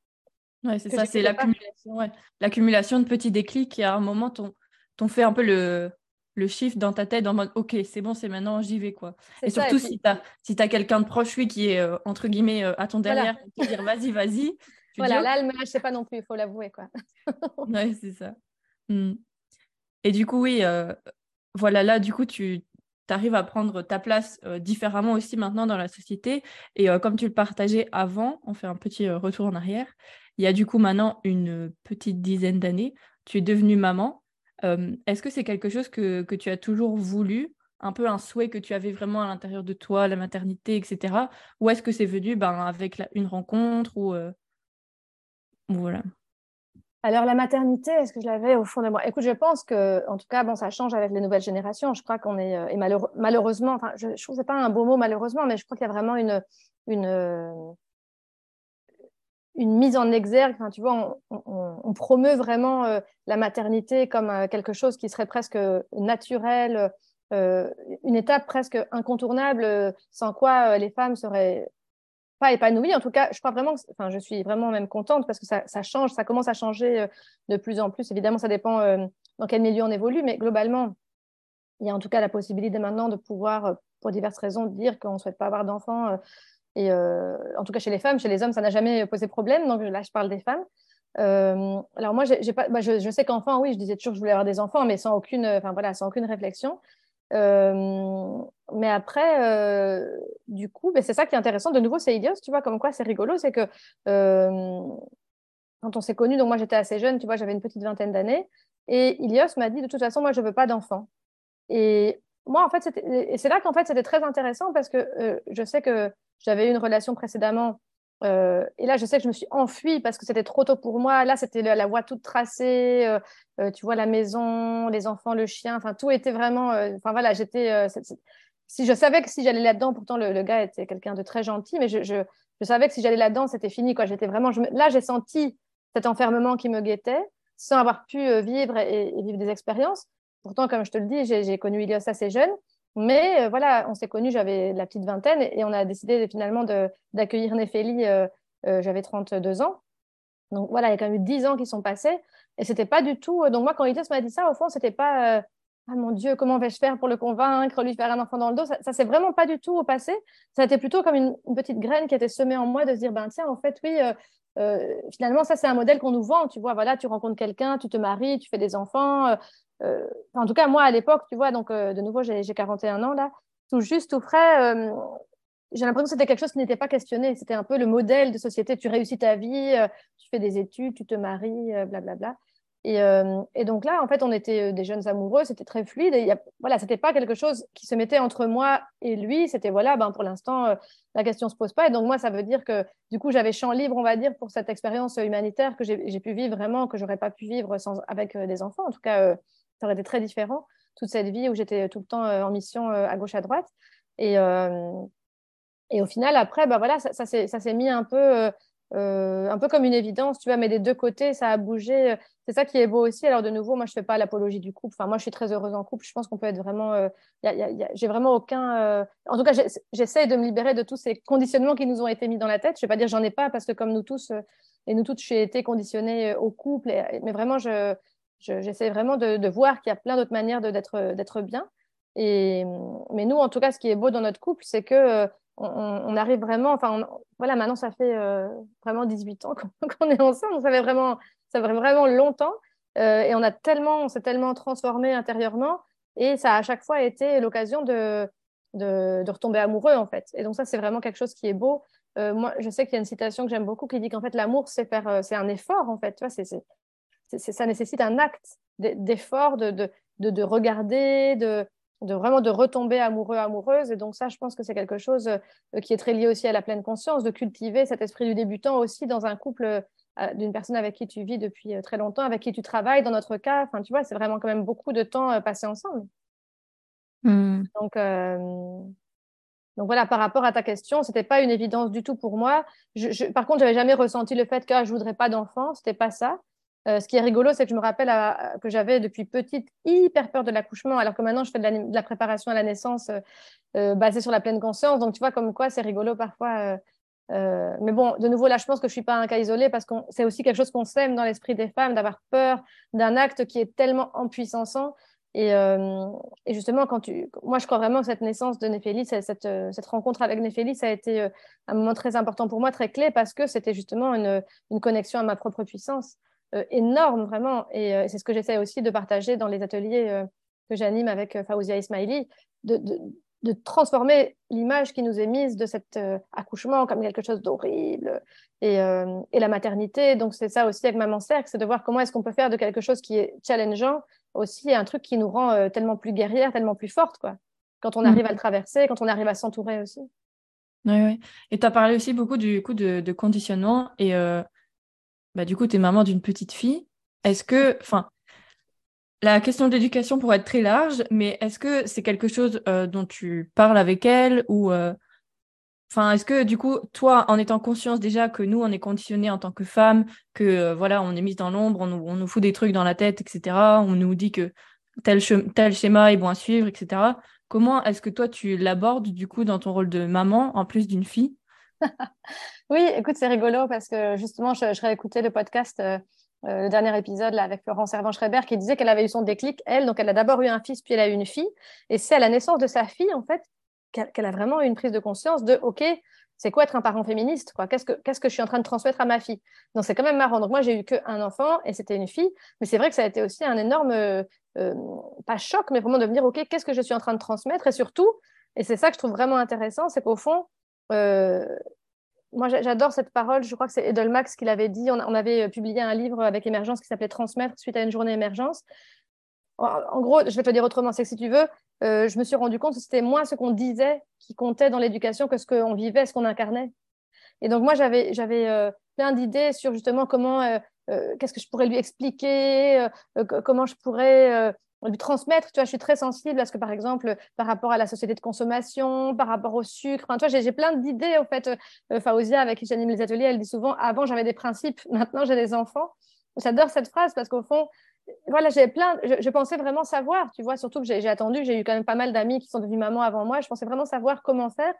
ouais, c'est ça, c'est l'accumulation, ouais. l'accumulation de petits déclics. Et à un moment, t'ont fait un peu le, le chiffre dans ta tête en mode ok c'est bon c'est maintenant j'y vais quoi. Et surtout si tu as si as quelqu'un de proche lui qui est euh, entre guillemets euh, à ton derrière voilà. dire vas-y vas-y voilà là elle me lâche pas non plus il faut l'avouer quoi. Ouais c'est ça. Hmm. et du coup oui euh, voilà là du coup tu arrives à prendre ta place différemment aussi maintenant dans la société. Et comme tu le partageais avant on fait un petit retour en arrière. Il y a du coup maintenant une petite dizaine d'années tu es devenue maman est-ce que c'est quelque chose que, tu as toujours voulu, un peu un souhait que tu avais vraiment à l'intérieur de toi, la maternité, etc. Ou est-ce que c'est venu ben, avec une rencontre ou voilà? Alors la maternité, est-ce que je l'avais au fond de moi? Écoute, je pense que, en tout cas, bon, ça change avec les nouvelles générations. Je crois qu'on est, et malheureusement, enfin, je, je trouve pas un beau mot malheureusement, mais je crois qu'il y a vraiment une, une, une mise en exergue. tu vois, on, promeut vraiment euh, la maternité comme euh, quelque chose qui serait presque naturel, euh, une étape presque incontournable, sans quoi les femmes seraient pas épanouie. En tout cas, je crois vraiment, enfin, je suis vraiment même contente parce que ça, ça change, ça commence à changer de plus en plus. Évidemment, ça dépend dans quel milieu on évolue, mais globalement, il y a en tout cas la possibilité maintenant de pouvoir, pour diverses raisons, dire qu'on ne souhaite pas avoir d'enfants. Et en tout cas, chez les femmes, chez les hommes, ça n'a jamais posé problème. Donc là, je parle des femmes. Euh, alors moi, bah, je, sais qu'enfant, oui, je disais toujours que je voulais avoir des enfants, mais sans aucune, enfin voilà, sans aucune réflexion. Euh, mais après, euh, du coup, ben, c'est ça qui est intéressant. De nouveau, c'est Ilios, tu vois, comme quoi c'est rigolo, c'est que quand on s'est connus, donc moi j'étais assez jeune, tu vois, j'avais une petite vingtaine d'années, et Ilios m'a dit de toute façon, moi je veux pas d'enfants. Et moi, en fait, c'est là qu'en fait c'était très intéressant parce que je sais que j'avais eu une relation précédemment euh, et là, je sais que je me suis enfuie parce que c'était trop tôt pour moi. Là, c'était la, voie toute tracée. Euh, euh, tu vois, la maison, les enfants, le chien. Enfin, tout était vraiment. Enfin, voilà, j'étais. si je savais que si j'allais là-dedans, pourtant le, gars était quelqu'un de très gentil, mais je, je, savais que si j'allais là-dedans, c'était fini. Quoi. J'étais vraiment. là, j'ai senti cet enfermement qui me guettait, sans avoir pu vivre et, vivre des expériences. Pourtant, comme je te le dis, j'ai connu Ilios assez jeune. Mais euh, voilà, on s'est connus, j'avais la petite vingtaine et, on a décidé finalement d'accueillir Néphélie, euh, euh, j'avais 32 ans. Donc voilà, il y a quand même eu 10 ans qui sont passés et c'était pas du tout. Donc moi, quand Elias m'a dit ça, au fond, c'était pas Ah mon Dieu, comment vais-je faire pour le convaincre, lui faire un enfant dans le dos? Ça, ça s'est vraiment pas du tout au passé. Ça a été plutôt comme une, petite graine qui été semée en moi de se dire Ben tiens, en fait, oui, finalement, ça, c'est un modèle qu'on nous vend. Tu vois, voilà, tu rencontres quelqu'un, tu te maries, tu fais des enfants, euh, en tout cas, moi, à l'époque, tu vois, donc euh, de nouveau, j'ai 41 ans là, tout juste, tout frais. Euh, j'ai l'impression que c'était quelque chose qui n'était pas questionné. C'était un peu le modèle de société. Tu réussis ta vie, tu fais des études, tu te maries, blablabla. Et, et, donc là, en fait, on était des jeunes amoureux, c'était très fluide. Et y a, voilà, c'était pas quelque chose qui se mettait entre moi et lui. C'était voilà, ben pour l'instant, la question se pose pas. Et donc moi, ça veut dire que du coup, j'avais champ libre, on va dire, pour cette expérience humanitaire que j'ai pu vivre vraiment, que j'aurais pas pu vivre sans, avec des enfants. En tout cas, ça aurait été très différent, toute cette vie où j'étais tout le temps euh, en mission euh, à gauche, à droite. Et, euh, et au final, après, bah voilà, ça, ça s'est mis un peu, un peu comme une évidence, tu vois, mais des deux côtés, ça a bougé. C'est ça qui est beau aussi. Alors, de nouveau, moi, je ne fais pas l'apologie du couple. Enfin, moi, je suis très heureuse en couple. Je pense qu'on peut être vraiment. J'ai vraiment aucun. En tout cas, j'essaie de me libérer de tous ces conditionnements qui nous ont été mis dans la tête. Je ne vais pas dire j'en ai pas, parce que comme nous tous, et nous toutes, j'ai été conditionnée au couple. mais vraiment, je J'essaie vraiment de, voir qu'il y a plein d'autres manières d'être bien. Et, mais nous, en tout cas, ce qui est beau dans notre couple, c'est que euh, on, arrive vraiment, enfin, voilà, maintenant, ça fait euh, vraiment 18 ans qu'on est ensemble, ça fait vraiment, ça fait vraiment longtemps. Euh, et on a tellement, on s'est tellement transformé intérieurement, et ça a à chaque fois été l'occasion de, de, retomber amoureux, en fait. Et donc ça, c'est vraiment quelque chose qui est beau. moi, je sais qu'il y a une citation que j'aime beaucoup qui dit qu'en fait, l'amour, c'est c'est un effort, en fait. Tu c'est ça nécessite un acte d'effort, de, de, de, regarder, de, de vraiment de retomber amoureux, amoureuse. Et donc ça, je pense que c'est quelque chose euh, qui est très lié aussi à la pleine conscience, de cultiver cet esprit du débutant aussi dans un couple euh, d'une personne avec qui tu vis depuis euh, très longtemps, avec qui tu travailles, dans notre cas. Enfin, tu vois, c'est vraiment quand même beaucoup de temps passé ensemble. Hmm. Donc, donc voilà, par rapport à ta question, c'était pas une évidence du tout pour moi. Je, par contre, j'avais jamais ressenti le fait que ah, je voudrais pas d'enfant, c'était pas ça. Euh, ce qui est rigolo, c'est que je me rappelle que j'avais depuis petite hyper peur de l'accouchement, alors que maintenant je fais de la, préparation à la naissance euh, euh, basée sur la pleine conscience. Donc tu vois comme quoi c'est rigolo parfois. mais bon, de nouveau là, je pense que je suis pas un cas isolé parce que c'est aussi quelque chose qu'on sème dans l'esprit des femmes d'avoir peur d'un acte qui est tellement empuissant. Et, et, justement, quand tu, moi, je crois vraiment que cette naissance de Néphélie, cette, cette, rencontre avec Néphélie, ça a été un moment très important pour moi, très clé, parce que c'était justement une, une, connexion à ma propre puissance. Euh, énorme, vraiment. Euh, et c'est ce que j'essaie aussi de partager dans les ateliers euh, que j'anime avec Faouzia Ismaili, de, de, transformer l'image qui nous est mise de cet accouchement comme quelque chose d'horrible et, et, la maternité. Donc, c'est ça aussi avec Maman Cercle, c'est de voir comment est-ce qu'on peut faire de quelque chose qui est challengeant aussi un truc qui nous rend tellement plus guerrière, tellement plus forte, quoi. Quand on arrive mm. à le traverser, quand on arrive à s'entourer aussi. Oui, oui. Et tu as parlé aussi beaucoup du coup de, de conditionnement et bah, du coup, tu es maman d'une petite fille. Est-ce que, enfin, la question d'éducation pourrait être très large, mais est-ce que c'est quelque chose euh, dont tu parles avec elle ou, euh, enfin, est-ce que du coup, toi, en étant conscience déjà que nous, on est conditionné en tant que femme, que euh, voilà, on est mise dans l'ombre, on, nous fout des trucs dans la tête, etc. On nous dit que tel schéma est bon à suivre, etc. Comment est-ce que toi, tu l'abordes du coup dans ton rôle de maman en plus d'une fille? Oui, écoute, c'est rigolo parce que justement, je, réécoutais le podcast, euh, euh, le dernier épisode là, avec Florence Servan-Schreiber qui disait qu'elle avait eu son déclic, elle. Donc, elle a d'abord eu un fils, puis elle a eu une fille. Et c'est à la naissance de sa fille, en fait, qu'elle a vraiment eu une prise de conscience de OK, c'est quoi être un parent féministe Qu'est-ce que, qu'est-ce que je suis en train de transmettre à ma fille? Donc, c'est quand même marrant. Donc, moi, j'ai eu qu'un enfant et c'était une fille. Mais c'est vrai que ça a été aussi un énorme, euh, pas choc, mais vraiment de me OK, qu'est-ce que je suis en train de transmettre? Et surtout, et c'est ça que je trouve vraiment intéressant, c'est qu'au fond, moi j'adore cette parole, je crois que c'est Edelmax qui l'avait dit, on, avait euh, publié un livre avec Émergence qui s'appelait Transmettre suite à une journée émergence. En, gros, je vais te le dire autrement, c'est que si tu veux, euh, je me suis rendu compte que c'était moins ce qu'on disait qui comptait dans l'éducation que ce qu'on vivait, ce qu'on incarnait. Et donc moi j'avais plein d'idées sur justement comment, qu'est-ce que je pourrais lui expliquer, comment je pourrais lui transmettre. Tu vois, je suis très sensible à ce que, par exemple, par rapport à la société de consommation, par rapport au sucre, enfin, tu vois, j'ai plein d'idées, en fait. Euh, Faouzia, avec qui j'anime les ateliers, elle dit souvent, avant, j'avais des principes, maintenant, j'ai des enfants. J'adore cette phrase parce qu'au fond, voilà, j'ai plein, je, pensais vraiment savoir, tu vois, surtout que j'ai attendu, j'ai eu quand même pas mal d'amis qui sont devenus mamans avant moi, je pensais vraiment savoir comment faire.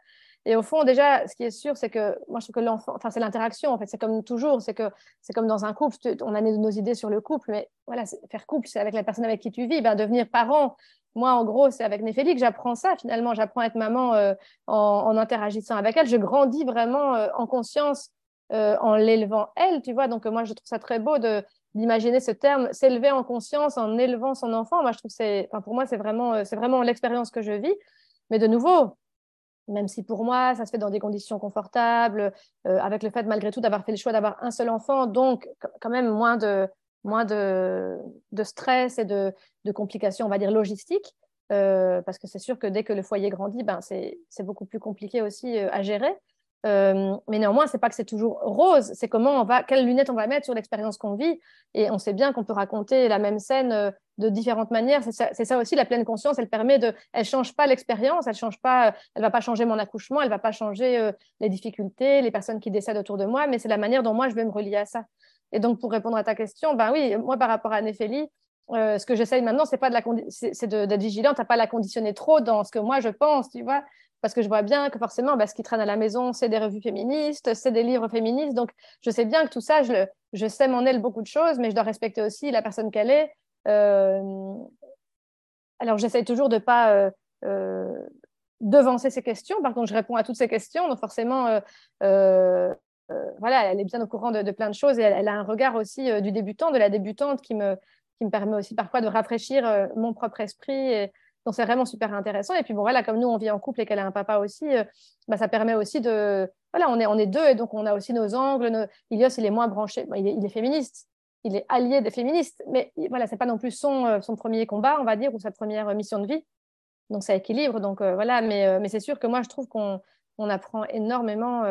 Et au fond, déjà, ce qui est sûr, c'est que moi, je trouve que l'enfant, enfin, c'est l'interaction, en fait, c'est comme toujours, c'est que c'est comme dans un couple, on a nos idées sur le couple, mais voilà, faire couple, c'est avec la personne avec qui tu vis, ben, devenir parent. Moi, en gros, c'est avec Néphélie que j'apprends ça, finalement, j'apprends à être maman euh, en, interagissant avec elle. Je grandis vraiment euh, en conscience euh, en l'élevant elle, tu vois. Donc, moi, je trouve ça très beau d'imaginer ce terme, s'élever en conscience en élevant son enfant. Moi, je trouve c'est, enfin, pour moi, c'est vraiment, c'est vraiment l'expérience que je vis. Mais de nouveau, même si pour moi, ça se fait dans des conditions confortables, euh, avec le fait malgré tout d'avoir fait le choix d'avoir un seul enfant, donc quand même moins de, moins de, stress et de, complications, on va dire, logistiques. Euh, parce que c'est sûr que dès que le foyer grandit, ben, c'est beaucoup plus compliqué aussi euh, à gérer. Mais néanmoins, c'est pas que c'est toujours rose, c'est comment on va, quelles lunettes on va mettre sur l'expérience qu'on vit. Et on sait bien qu'on peut raconter la même scène de différentes manières. C'est ça, aussi la pleine conscience. Elle permet de, elle change pas l'expérience, elle change pas, elle va pas changer mon accouchement, elle va pas changer euh, les difficultés, les personnes qui décèdent autour de moi, mais c'est la manière dont moi je vais me relier à ça. Et donc pour répondre à ta question, ben oui, moi par rapport à Néphélie, ce que j'essaye maintenant, c'est pas de la c'est d'être vigilante, à pas la conditionner trop dans ce que moi je pense, tu vois parce que je vois bien que forcément, bah, ce qui traîne à la maison, c'est des revues féministes, c'est des livres féministes. Donc, je sais bien que tout ça, je, je sème en elle beaucoup de choses, mais je dois respecter aussi la personne qu'elle est. Euh... Alors, j'essaie toujours de ne pas euh, euh, devancer ces questions. Par contre, je réponds à toutes ces questions. Donc, forcément, voilà, elle est bien au courant de, de plein de choses et elle, a un regard aussi du débutant, de la débutante qui me, qui me permet aussi parfois de rafraîchir mon propre esprit et, donc, c'est vraiment super intéressant. Et puis, bon, voilà, comme nous, on vit en couple et qu'elle a un papa aussi, bah, ça permet aussi de. Voilà, on est, on est deux et donc on a aussi nos angles. Nos... Ilios, il est moins branché. il, est, féministe. Il est allié des féministes. Mais voilà, c'est pas non plus son, euh, son premier combat, on va dire, ou sa première mission de vie. Donc, ça équilibre. Donc, euh, voilà. Mais, mais c'est sûr que moi, je trouve qu'on on apprend énormément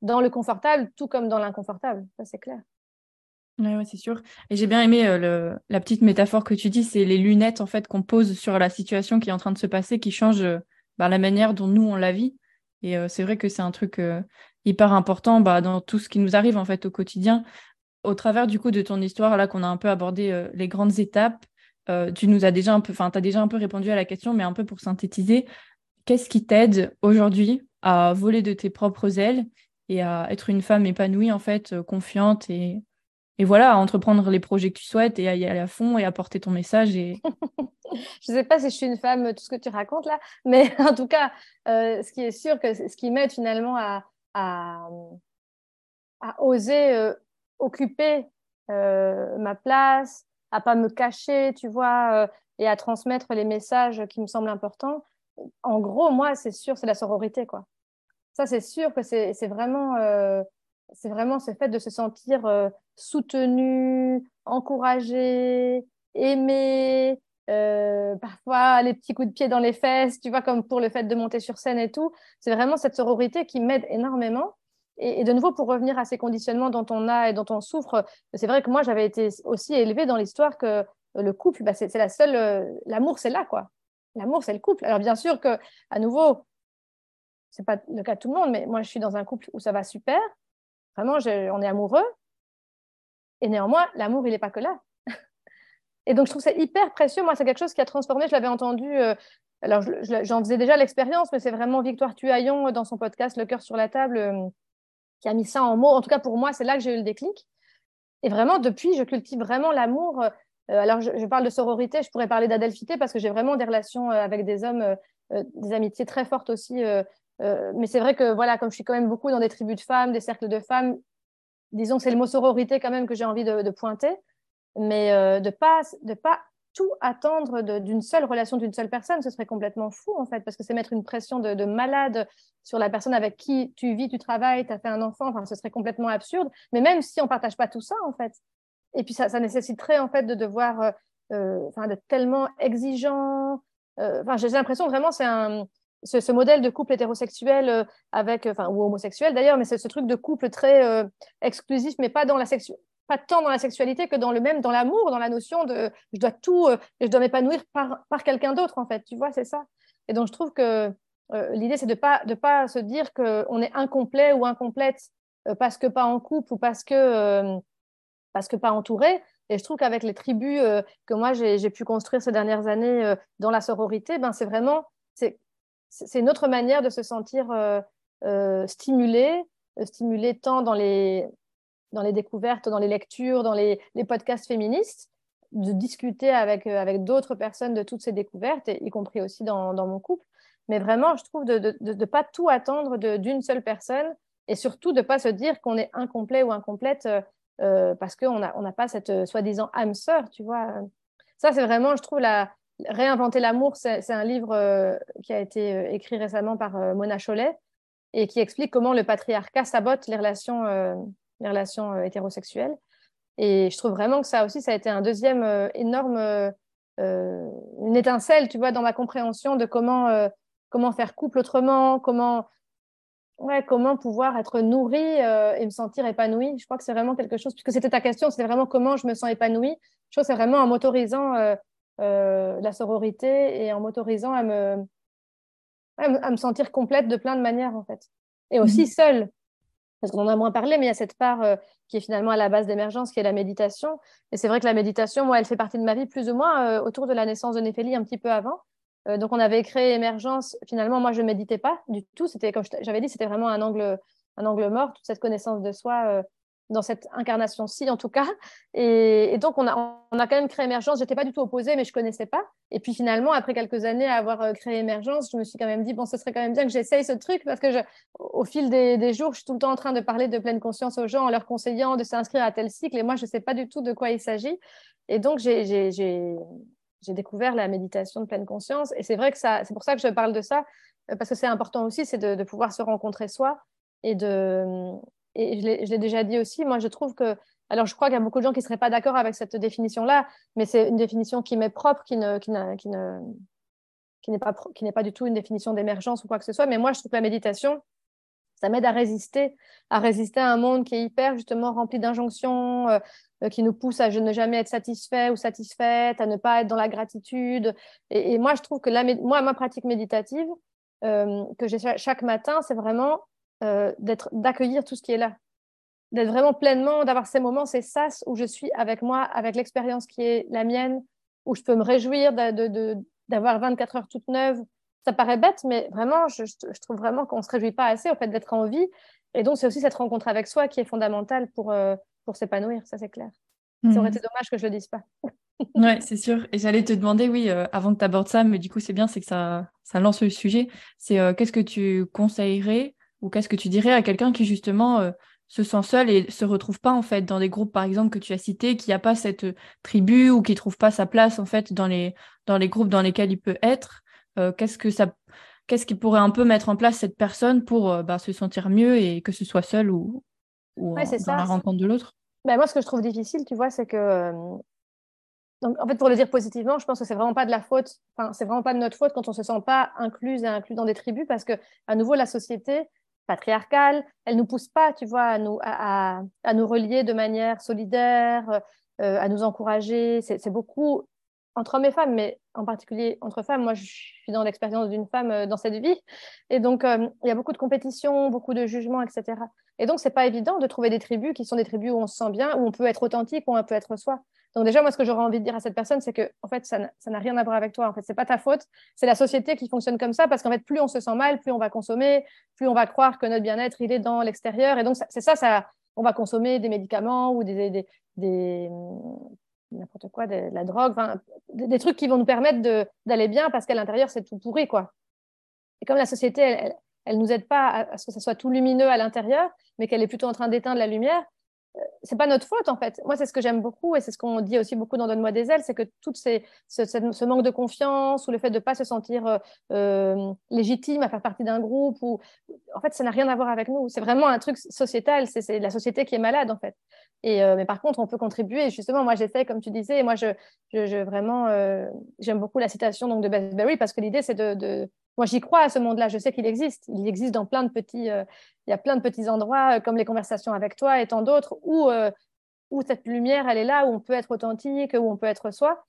dans le confortable, tout comme dans l'inconfortable. Ça, c'est clair. Oui, c'est sûr. Et j'ai bien aimé euh, la petite métaphore que tu dis, c'est les lunettes en fait qu'on pose sur la situation qui est en train de se passer, qui change euh, bah, la manière dont nous on la vit. Et euh, c'est vrai que c'est un truc hyper important bah, dans tout ce qui nous arrive en fait au quotidien. Au travers du coup de ton histoire là qu'on a un peu abordé les grandes étapes, tu nous as déjà un peu, enfin as déjà un peu répondu à la question, mais un peu pour synthétiser, qu'est-ce qui t'aide aujourd'hui à voler de tes propres ailes et à être une femme épanouie en fait, confiante et et voilà, à entreprendre les projets que tu souhaites et à y aller à fond et à porter ton message. Et... je ne sais pas si je suis une femme, tout ce que tu racontes là, mais en tout cas, euh, ce qui est sûr, que ce qui m'aide finalement à, à, oser euh, occuper euh, ma place, à pas me cacher, tu vois, et à transmettre les messages qui me semblent importants. En gros, moi, c'est sûr, c'est la sororité, quoi. Ça, c'est sûr que c'est vraiment c'est vraiment ce fait de se sentir euh, soutenu, encouragé, aimé, euh, parfois les petits coups de pied dans les fesses, tu vois, comme pour le fait de monter sur scène et tout. C'est vraiment cette sororité qui m'aide énormément. Et, de nouveau, pour revenir à ces conditionnements dont on a et dont on souffre, c'est vrai que moi, j'avais été aussi élevée dans l'histoire que le couple, bah, c'est la seule. Euh, l'amour, c'est là, quoi. L'amour, c'est le couple. Alors, bien sûr que, à nouveau, c'est pas le cas de tout le monde, mais moi, je suis dans un couple où ça va super. Vraiment, on est amoureux. Et néanmoins, l'amour, il n'est pas que là. et donc, je trouve ça hyper précieux. Moi, c'est quelque chose qui a transformé. Je l'avais entendu. Euh, alors, j'en faisais déjà l'expérience, mais c'est vraiment Victoire Tuaillon euh, dans son podcast Le cœur sur la table. Euh, qui a mis ça en mots. En tout cas, pour moi, c'est là que j'ai eu le déclic. Et vraiment, depuis, je cultive vraiment l'amour. alors, je, parle de sororité, je pourrais parler d'adelphité parce que j'ai vraiment des relations avec des hommes, des amitiés très fortes aussi. mais c'est vrai que, voilà, comme je suis quand même beaucoup dans des tribus de femmes, des cercles de femmes, disons que c'est le mot sororité quand même que j'ai envie de, pointer, mais euh, de pas de pas tout attendre d'une seule relation d'une seule personne, ce serait complètement fou en fait, parce que c'est mettre une pression de, malade sur la personne avec qui tu vis, tu travailles, tu as fait un enfant, enfin ce serait complètement absurde. Mais même si on partage pas tout ça en fait, et puis ça, nécessiterait en fait de devoir, euh, euh, enfin d'être tellement exigeant. Enfin j'ai l'impression vraiment c'est un ce, modèle de couple hétérosexuel euh, avec, enfin, ou homosexuel d'ailleurs, mais c'est ce truc de couple très euh, exclusif, mais pas dans la tant dans la sexualité que dans le même, dans l'amour, dans la notion de je dois tout, euh, je dois m'épanouir par, par quelqu'un d'autre en fait, tu vois, c'est ça. Et donc je trouve que l'idée c'est de pas de pas se dire qu'on est incomplet ou incomplète parce que pas en couple ou parce que parce que pas entouré. Et je trouve qu'avec les tribus que moi j'ai pu construire ces dernières années dans la sororité, ben c'est vraiment c'est autre manière de se sentir euh, euh, stimulé, euh, stimulé tant dans les, dans les découvertes, dans les lectures, dans les, podcasts féministes, de discuter avec, avec d'autres personnes de toutes ces découvertes, y compris aussi dans, mon couple. Mais vraiment, je trouve de ne pas tout attendre d'une seule personne et surtout de ne pas se dire qu'on est incomplet ou incomplète parce qu'on n'a on pas cette soi-disant âme sœur, tu vois. Ça, c'est vraiment, je trouve, la, Réinventer l'amour, c'est un livre euh, qui a été euh, écrit récemment par euh, Mona Chollet et qui explique comment le patriarcat sabote les relations, les relations hétérosexuelles. Et je trouve vraiment que ça aussi, ça a été un deuxième énorme, une étincelle, tu vois, dans ma compréhension de comment, comment faire couple autrement, comment, ouais, comment pouvoir être nourri et me sentir épanoui. Je crois que c'est vraiment quelque chose, puisque c'était ta question, c'est vraiment comment je me sens épanouie. Je trouve que c'est vraiment en m'autorisant euh, la sororité et en m'autorisant à me, à me, sentir complète de plein de manières, en fait. Et aussi mhm. seule, parce qu'on en a moins parlé, mais il y a cette part euh, qui est finalement à la base d'émergence, qui est la méditation. Et c'est vrai que la méditation, moi, elle fait partie de ma vie plus ou moins euh, autour de la naissance de Néphélie, un petit peu avant. donc, on avait créé Émergence. Finalement, moi, je ne méditais pas du tout. C'était, comme j'avais dit, c'était vraiment un angle, un angle mort, toute cette connaissance de soi dans cette incarnation-ci, en tout cas. Et, donc, on a, on a quand même créé Émergence. Je n'étais pas du tout opposée, mais je ne connaissais pas. Et puis, finalement, après quelques années à avoir euh, créé Émergence, je me suis quand même dit, bon, ce serait quand même bien que j'essaye ce truc, parce que au fil des, jours, je suis tout le temps en train de parler de pleine conscience aux gens en leur conseillant de s'inscrire à tel cycle. Et moi, je ne sais pas du tout de quoi il s'agit. Et donc, j'ai découvert la méditation de pleine conscience. Et c'est vrai que c'est pour ça que je parle de ça, euh, parce que c'est important aussi, c'est de pouvoir se rencontrer soi et de, et je l'ai déjà dit aussi, moi je trouve que, alors je crois qu'il y a beaucoup de gens qui ne seraient pas d'accord avec cette définition-là, mais c'est une définition qui m'est propre, qui ne, qui, ne, qui, ne, qui n'est pas, pas du tout une définition d'émergence ou quoi que ce soit. Mais moi je trouve que la méditation, ça m'aide à résister, à résister à un monde qui est hyper justement rempli d'injonctions, euh, qui nous pousse à ne jamais être satisfait ou satisfaite, à ne pas être dans la gratitude. Et, moi je trouve que la, moi, ma pratique méditative euh, que j'ai chaque matin, c'est vraiment euh, d'accueillir tout ce qui est là, d'être vraiment pleinement, d'avoir ces moments, ces sas où je suis avec moi, avec l'expérience qui est la mienne, où je peux me réjouir d'avoir 24 heures toutes neuves. Ça paraît bête, mais vraiment, je, trouve vraiment qu'on ne se réjouit pas assez au fait d'être en vie. Et donc, c'est aussi cette rencontre avec soi qui est fondamentale pour, euh, pour s'épanouir, ça c'est clair. Ça aurait mmh. été dommage que je ne le dise pas. oui, c'est sûr. Et j'allais te demander, oui, euh, avant que tu abordes ça, mais du coup, c'est bien, c'est que ça, ça lance le sujet. C'est qu'est-ce que tu conseillerais ou qu'est-ce que tu dirais à quelqu'un qui justement euh, se sent seul et se retrouve pas en fait dans des groupes par exemple que tu as cités, qui a pas cette euh, tribu ou qui trouve pas sa place en fait dans les dans les groupes dans lesquels il peut être. Euh, qu'est-ce que ça qu'est-ce qui pourrait un peu mettre en place cette personne pour bah, se sentir mieux et que ce soit seul ou, ou dans la rencontre de l'autre? Ben, Moi, ce que je trouve difficile, tu vois, c'est que donc, en fait, pour le dire positivement, je pense que c'est vraiment pas de la faute, enfin, c'est vraiment pas de notre faute quand on se sent pas inclus et inclus dans des tribus parce que, à nouveau, la société, patriarcale, elle nous pousse pas, tu vois, à nous, à, à, nous relier de manière solidaire, euh, à nous encourager. C'est beaucoup entre hommes et femmes, mais en particulier entre femmes. Moi, je suis dans l'expérience d'une femme euh, dans cette vie. Et donc, euh, il y a beaucoup de compétition, beaucoup de jugements, etc. Et donc, c'est pas évident de trouver des tribus qui sont des tribus où on se sent bien, où on peut être authentique, où on peut être soi. Donc déjà, moi, ce que j'aurais envie de dire à cette personne, c'est que en fait, ça n'a rien à voir avec toi. En fait, c'est pas ta faute. C'est la société qui fonctionne comme ça parce qu'en fait, plus on se sent mal, plus on va consommer, plus on va croire que notre bien-être il est dans l'extérieur. Et donc c'est ça, ça, on va consommer des médicaments ou des, des n'importe quoi, de, la drogue, des, trucs qui vont nous permettre d'aller bien parce qu'à l'intérieur c'est tout pourri, quoi. Et comme la société, elle, elle, nous aide pas à ce que ça soit tout lumineux à l'intérieur, mais qu'elle est plutôt en train d'éteindre la lumière, c'est pas notre faute en fait. Moi, c'est ce que j'aime beaucoup et c'est ce qu'on dit aussi beaucoup dans Donne-moi des ailes, c'est que tout ce, manque de confiance ou le fait de ne pas se sentir euh, euh, légitime à faire partie d'un groupe, ou en fait, ça n'a rien à voir avec nous. C'est vraiment un truc sociétal. C'est la société qui est malade en fait. Et euh, mais par contre, on peut contribuer. Justement, moi, j'essaie, comme tu disais, moi, je, je, vraiment, j'aime beaucoup la citation donc de Beth Berry parce que l'idée, c'est de moi, j'y crois à ce monde-là. Je sais qu'il existe. Il existe dans plein de petits, euh, il y a plein de petits endroits, euh, comme les conversations avec toi et tant d'autres, où, euh, où cette lumière, elle est là, où on peut être authentique, où on peut être soi.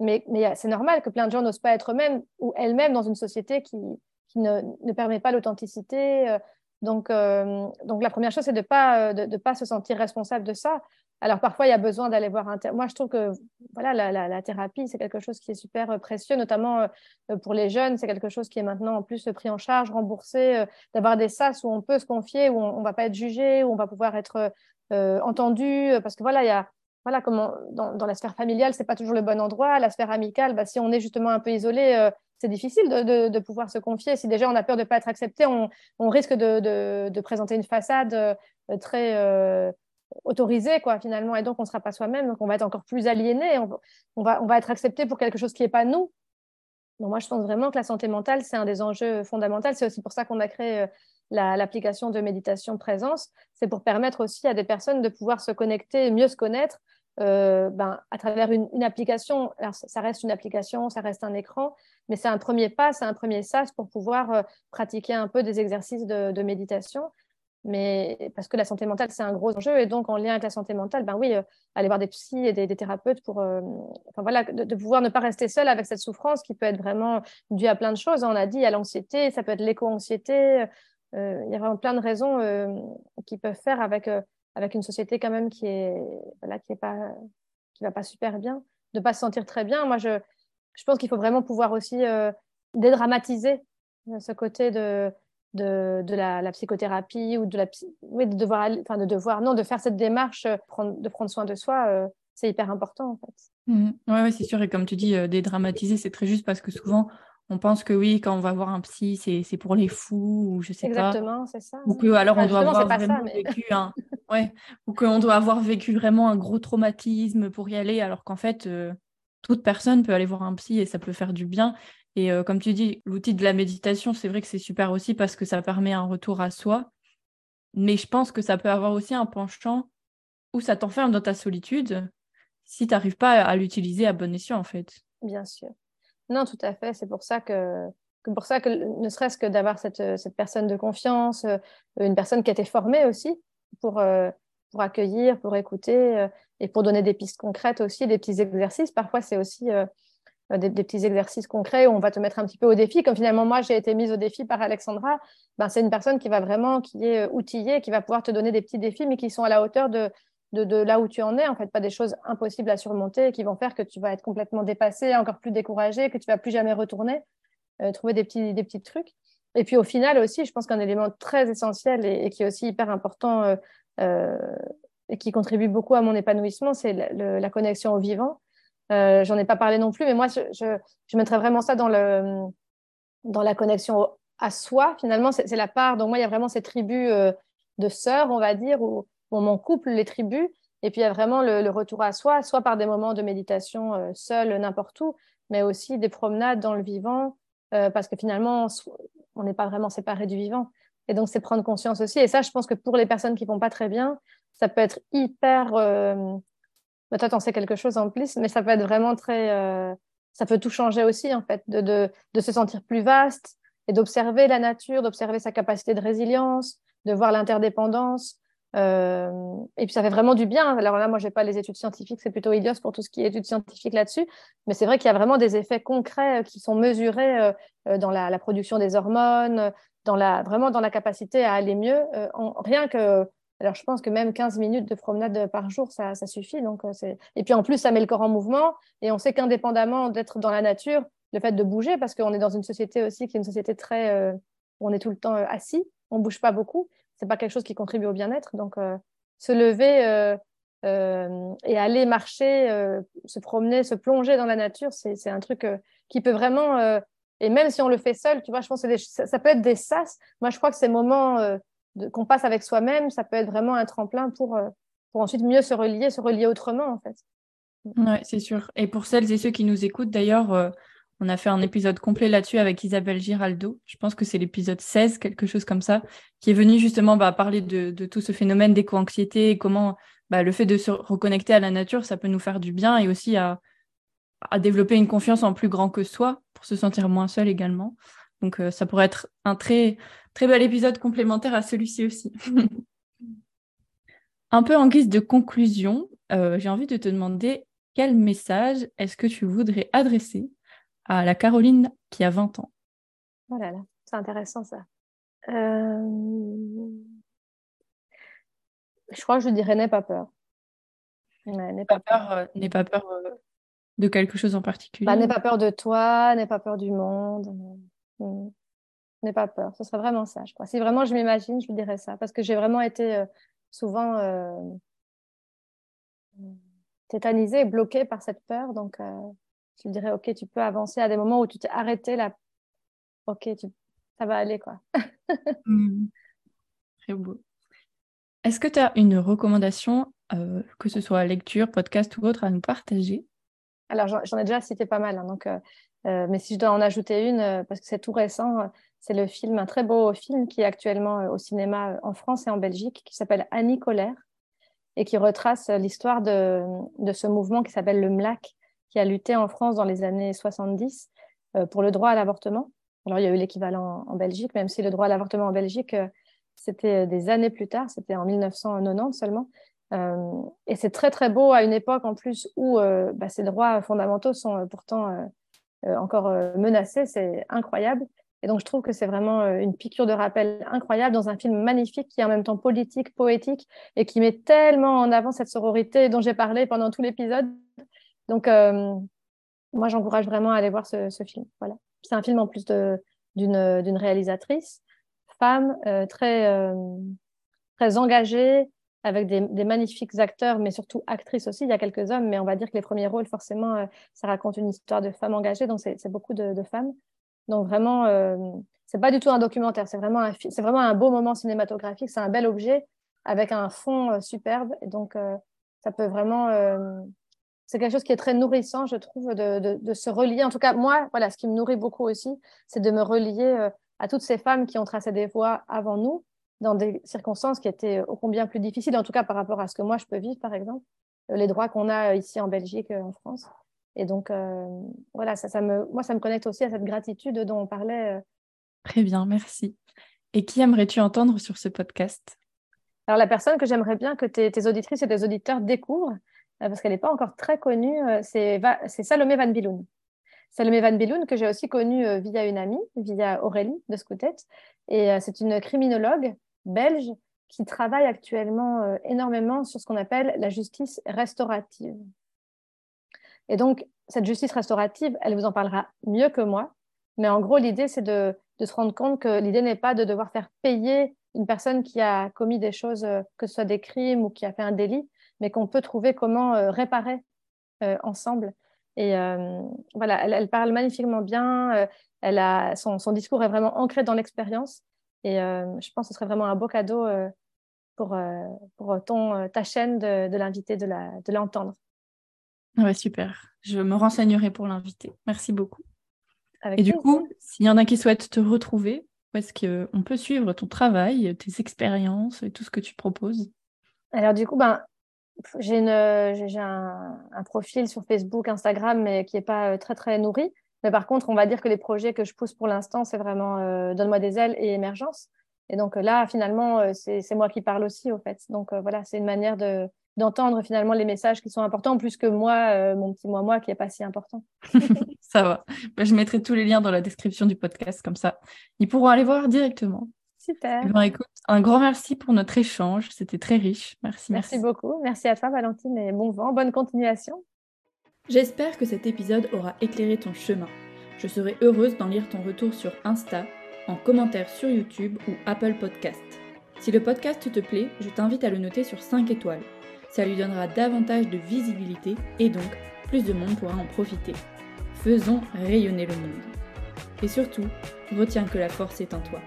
Mais, mais c'est normal que plein de gens n'osent pas être eux-mêmes ou elles-mêmes dans une société qui, qui ne, ne permet pas l'authenticité. Donc, donc, la première chose, c'est de ne pas, de, pas se sentir responsable de ça. Alors parfois, il y a besoin d'aller voir un. Moi, je trouve que voilà, la, thérapie, c'est quelque chose qui est super euh, précieux, notamment euh, pour les jeunes. C'est quelque chose qui est maintenant en plus pris en charge, remboursé, euh, d'avoir des sas où on peut se confier, où on ne va pas être jugé, où on va pouvoir être entendu. Parce que voilà, il y a voilà comment dans, la sphère familiale, c'est pas toujours le bon endroit. La sphère amicale, bah, si on est justement un peu isolé, c'est difficile de, pouvoir se confier. Si déjà on a peur de ne pas être accepté, on, risque de, présenter une façade très autorisé, quoi, finalement. Et donc, on ne sera pas soi-même, donc on va être encore plus aliéné, on, va, on va être accepté pour quelque chose qui n'est pas nous. Donc, moi, je pense vraiment que la santé mentale, c'est un des enjeux fondamentaux. C'est aussi pour ça qu'on a créé euh, l'application de méditation présence. C'est pour permettre aussi à des personnes de pouvoir se connecter, mieux se connaître euh, ben, à travers une, application. Alors, ça reste une application, ça reste un écran, mais c'est un premier pas, c'est un premier sas pour pouvoir euh, pratiquer un peu des exercices de méditation mais parce que la santé mentale, c'est un gros enjeu. Et donc, en lien avec la santé mentale, ben oui, euh, aller voir des psys et des, thérapeutes pour euh, voilà, de, pouvoir ne pas rester seul avec cette souffrance qui peut être vraiment due à plein de choses. On a dit à l'anxiété, ça peut être l'éco-anxiété. Euh, il y a vraiment plein de raisons qui peuvent faire avec, avec une société quand même qui est voilà, qui est pas qui va pas super bien, de pas se sentir très bien. Moi, je, je pense qu'il faut vraiment pouvoir aussi dédramatiser ce côté de de, la, psychothérapie ou de la oui, de devoir enfin de devoir non de faire cette démarche euh, prendre, de prendre soin de soi euh, c'est hyper important en fait. Mmh. oui ouais, c'est sûr. Et comme tu dis euh, dédramatiser c'est très juste parce que souvent on pense que oui quand on va voir un psy c'est pour les fous ou je sais pas. Exactement c'est ça. Ou que alors on doit avoir vraiment vécu un ouais ou qu'on doit avoir vécu vraiment un gros traumatisme pour y aller alors qu'en fait toute personne peut aller voir un psy et ça peut faire du bien et euh, comme tu dis, l'outil de la méditation, c'est vrai que c'est super aussi parce que ça permet un retour à soi. Mais je pense que ça peut avoir aussi un penchant où ça t'enferme dans ta solitude si tu n'arrives pas à, l'utiliser à bon escient, en fait. Bien sûr. Non, tout à fait. C'est pour ça que, pour ça que ne serait-ce que d'avoir cette, cette, personne de confiance, euh, une personne qui a été formée aussi pour, euh, pour accueillir, pour écouter et pour donner des pistes concrètes aussi, des petits exercices. Parfois, c'est aussi euh, des, petits exercices concrets où on va te mettre un petit peu au défi. Comme finalement, moi, j'ai été mise au défi par Alexandra, ben, c'est une personne qui va vraiment, qui est euh, outillée, qui va pouvoir te donner des petits défis, mais qui sont à la hauteur de, de, là où tu en es, en fait, pas des choses impossibles à surmonter, qui vont faire que tu vas être complètement dépassé, encore plus découragé, que tu vas plus jamais retourner, euh, trouver des petits, des petits trucs. Et puis au final aussi, je pense qu'un élément très essentiel et, qui est aussi hyper important et qui contribue beaucoup à mon épanouissement, c'est la connexion au vivant. Euh, j'en ai pas parlé non plus, mais moi, je, je, mettrais vraiment ça dans, le, dans la connexion à soi. Finalement, c'est la part. Donc, moi, il y a vraiment ces tribus euh, de sœurs, on va dire, où, on couple les tribus. Et puis, il y a vraiment le, retour à soi, soit par des moments de méditation euh, seul, n'importe où, mais aussi des promenades dans le vivant, parce que finalement, on n'est pas vraiment séparé du vivant. Et donc, c'est prendre conscience aussi. Et ça, je pense que pour les personnes qui vont pas très bien, ça peut être hyper bah, toi, tu en sais quelque chose en plus, mais ça peut être vraiment très. Euh, ça peut tout changer aussi, en fait, de, se sentir plus vaste et d'observer la nature, d'observer sa capacité de résilience, de voir l'interdépendance. Euh, et puis ça fait vraiment du bien. Alors là, moi, je n'ai pas les études scientifiques, c'est plutôt Ilios pour tout ce qui est études scientifiques là-dessus. Mais c'est vrai qu'il y a vraiment des effets concrets euh, qui sont mesurés dans la, production des hormones, dans la, vraiment dans la capacité à aller mieux. En, rien que Alors, je pense que même 15 minutes de promenade par jour, ça, suffit. Donc, et puis, en plus, ça met le corps en mouvement. Et on sait qu'indépendamment d'être dans la nature, le fait de bouger, parce qu'on est dans une société aussi qui est une société très... où on est tout le temps assis, on bouge pas beaucoup. Ce n'est pas quelque chose qui contribue au bien-être. Donc, se lever euh, et aller marcher, euh, se promener, se plonger dans la nature, c'est un truc euh, qui peut vraiment, et même si on le fait seul, tu vois, je pense que ça, peut être des sas. Moi, je crois que ces moments qu'on passe avec soi-même, ça peut être vraiment un tremplin pour, pour ensuite mieux se relier, se relier autrement, en fait. Oui, c'est sûr. Et pour celles et ceux qui nous écoutent, d'ailleurs, on a fait un épisode complet là-dessus avec Isabelle Giraldo. Je pense que c'est l'épisode 16, quelque chose comme ça, qui est venu justement bah, parler de, de, tout ce phénomène d'éco-anxiété et comment bah, le fait de se reconnecter à la nature, ça peut nous faire du bien et aussi à, développer une confiance en plus grand que soi pour se sentir moins seul également. Donc euh, ça pourrait être un très, très bel épisode complémentaire à celui-ci aussi. un peu en guise de conclusion, euh, j'ai envie de te demander quel message est-ce que tu voudrais adresser à la Caroline qui a 20 ans? Oh là là, c'est intéressant ça. Euh je crois que je dirais n'aie pas peur. n'aie pas, peur, n'aie pas peur de quelque chose en particulier. Bah, n'aie pas peur de toi, n'aie pas peur du monde. Mm. N'aie pas peur. Ce serait vraiment ça, je crois. Si vraiment je m'imagine, je dirais ça. Parce que j'ai vraiment été euh, souvent tétanisée et bloquée par cette peur. Donc, je dirais, OK, tu peux avancer à des moments où tu t'es arrêté là. OK, tu... ça va aller, quoi. Mm. Très beau. Est-ce que tu as une recommandation, euh, que ce soit lecture, podcast ou autre, à nous partager? Alors, j'en ai déjà cité pas mal, hein, donc, euh, euh, mais si je dois en ajouter une, parce que c'est tout récent, c'est le film, un très beau film qui est actuellement au cinéma en France et en Belgique, qui s'appelle Annie Colère, et qui retrace l'histoire de, ce mouvement qui s'appelle le MLAC, qui a lutté en France dans les années 70 pour le droit à l'avortement. Alors, il y a eu l'équivalent en Belgique, même si le droit à l'avortement en Belgique c'était des années plus tard, c'était en 1990 seulement. Euh, et c'est très très beau à une époque en plus où euh, bah, ces droits fondamentaux sont euh, pourtant encore menacés, c'est incroyable. Et donc je trouve que c'est vraiment une piqûre de rappel incroyable dans un film magnifique qui est en même temps politique, poétique et qui met tellement en avant cette sororité dont j'ai parlé pendant tout l'épisode. Donc moi j'encourage vraiment à aller voir ce, film. Voilà. C'est un film en plus d'une réalisatrice femme, euh, très, euh, très engagée, avec des, magnifiques acteurs, mais surtout actrices aussi. Il y a quelques hommes, mais on va dire que les premiers rôles, forcément, euh, ça raconte une histoire de femmes engagées, donc c'est beaucoup de, femmes. Donc vraiment, c'est pas du tout un documentaire, c'est vraiment, vraiment un beau moment cinématographique, c'est un bel objet avec un fond superbe. Et donc, ça peut vraiment c'est quelque chose qui est très nourrissant, je trouve, de, de, se relier. En tout cas, moi, voilà, ce qui me nourrit beaucoup aussi, c'est de me relier à toutes ces femmes qui ont tracé des voies avant nous, dans des circonstances qui étaient ô combien plus difficiles, en tout cas par rapport à ce que moi je peux vivre, par exemple, euh, les droits qu'on a euh, ici en Belgique, euh, en France. Et donc, voilà, ça, ça, me, moi, ça me connecte aussi à cette gratitude dont on parlait. Très bien, merci. Et qui aimerais-tu entendre sur ce podcast? Alors, la personne que j'aimerais bien que tes, tes, auditrices et tes auditeurs découvrent, parce qu'elle n'est pas encore très connue, c'est Salomé Van Biloun. Salomé Van Beloun, que j'ai aussi connue euh, via une amie, via Aurélie de Scoutet. Et euh, c'est une criminologue belge qui travaille actuellement euh, énormément sur ce qu'on appelle la justice restaurative. Et donc, cette justice restaurative, elle vous en parlera mieux que moi. Mais en gros, l'idée, c'est de, se rendre compte que l'idée n'est pas de devoir faire payer une personne qui a commis des choses, que ce soit des crimes ou qui a fait un délit, mais qu'on peut trouver comment réparer ensemble et euh, voilà, elle, parle magnifiquement bien. Euh, elle a, son, son, discours est vraiment ancré dans l'expérience. Et euh, je pense que ce serait vraiment un beau cadeau pour, pour ton, ta chaîne de, l'inviter, de l'entendre. Ouais, super. Je me renseignerai pour l'inviter. Merci beaucoup. et du coup, s'il y en a qui souhaitent te retrouver, où est-ce qu'on peut suivre ton travail, tes expériences et tout ce que tu proposes? Alors du coup, ben, j'ai un, un, profil sur Facebook, Instagram, mais qui n'est pas euh, très, très nourri. Mais par contre, on va dire que les projets que je pousse pour l'instant, c'est vraiment euh, Donne-moi des ailes et Émergence. Et donc là, finalement, euh, c'est moi qui parle aussi, au fait. Donc voilà, c'est une manière de, d'entendre finalement les messages qui sont importants, plus que moi, mon petit moi-moi, qui n'est pas si important. ça va. Bah, je mettrai tous les liens dans la description du podcast, comme ça. Ils pourront aller voir directement. Super. Eh ben, écoute, un grand merci pour notre échange. C'était très riche. Merci, merci. Merci beaucoup. Merci à toi, Valentine, et bon vent. Bonne continuation. J'espère que cet épisode aura éclairé ton chemin. Je serai heureuse d'en lire ton retour sur Insta, en commentaire sur YouTube ou Apple Podcast. Si le podcast te plaît, je t'invite à le noter sur 5 étoiles. Ça lui donnera davantage de visibilité et donc plus de monde pourra en profiter. Faisons rayonner le monde. Et surtout, retiens que la force est en toi.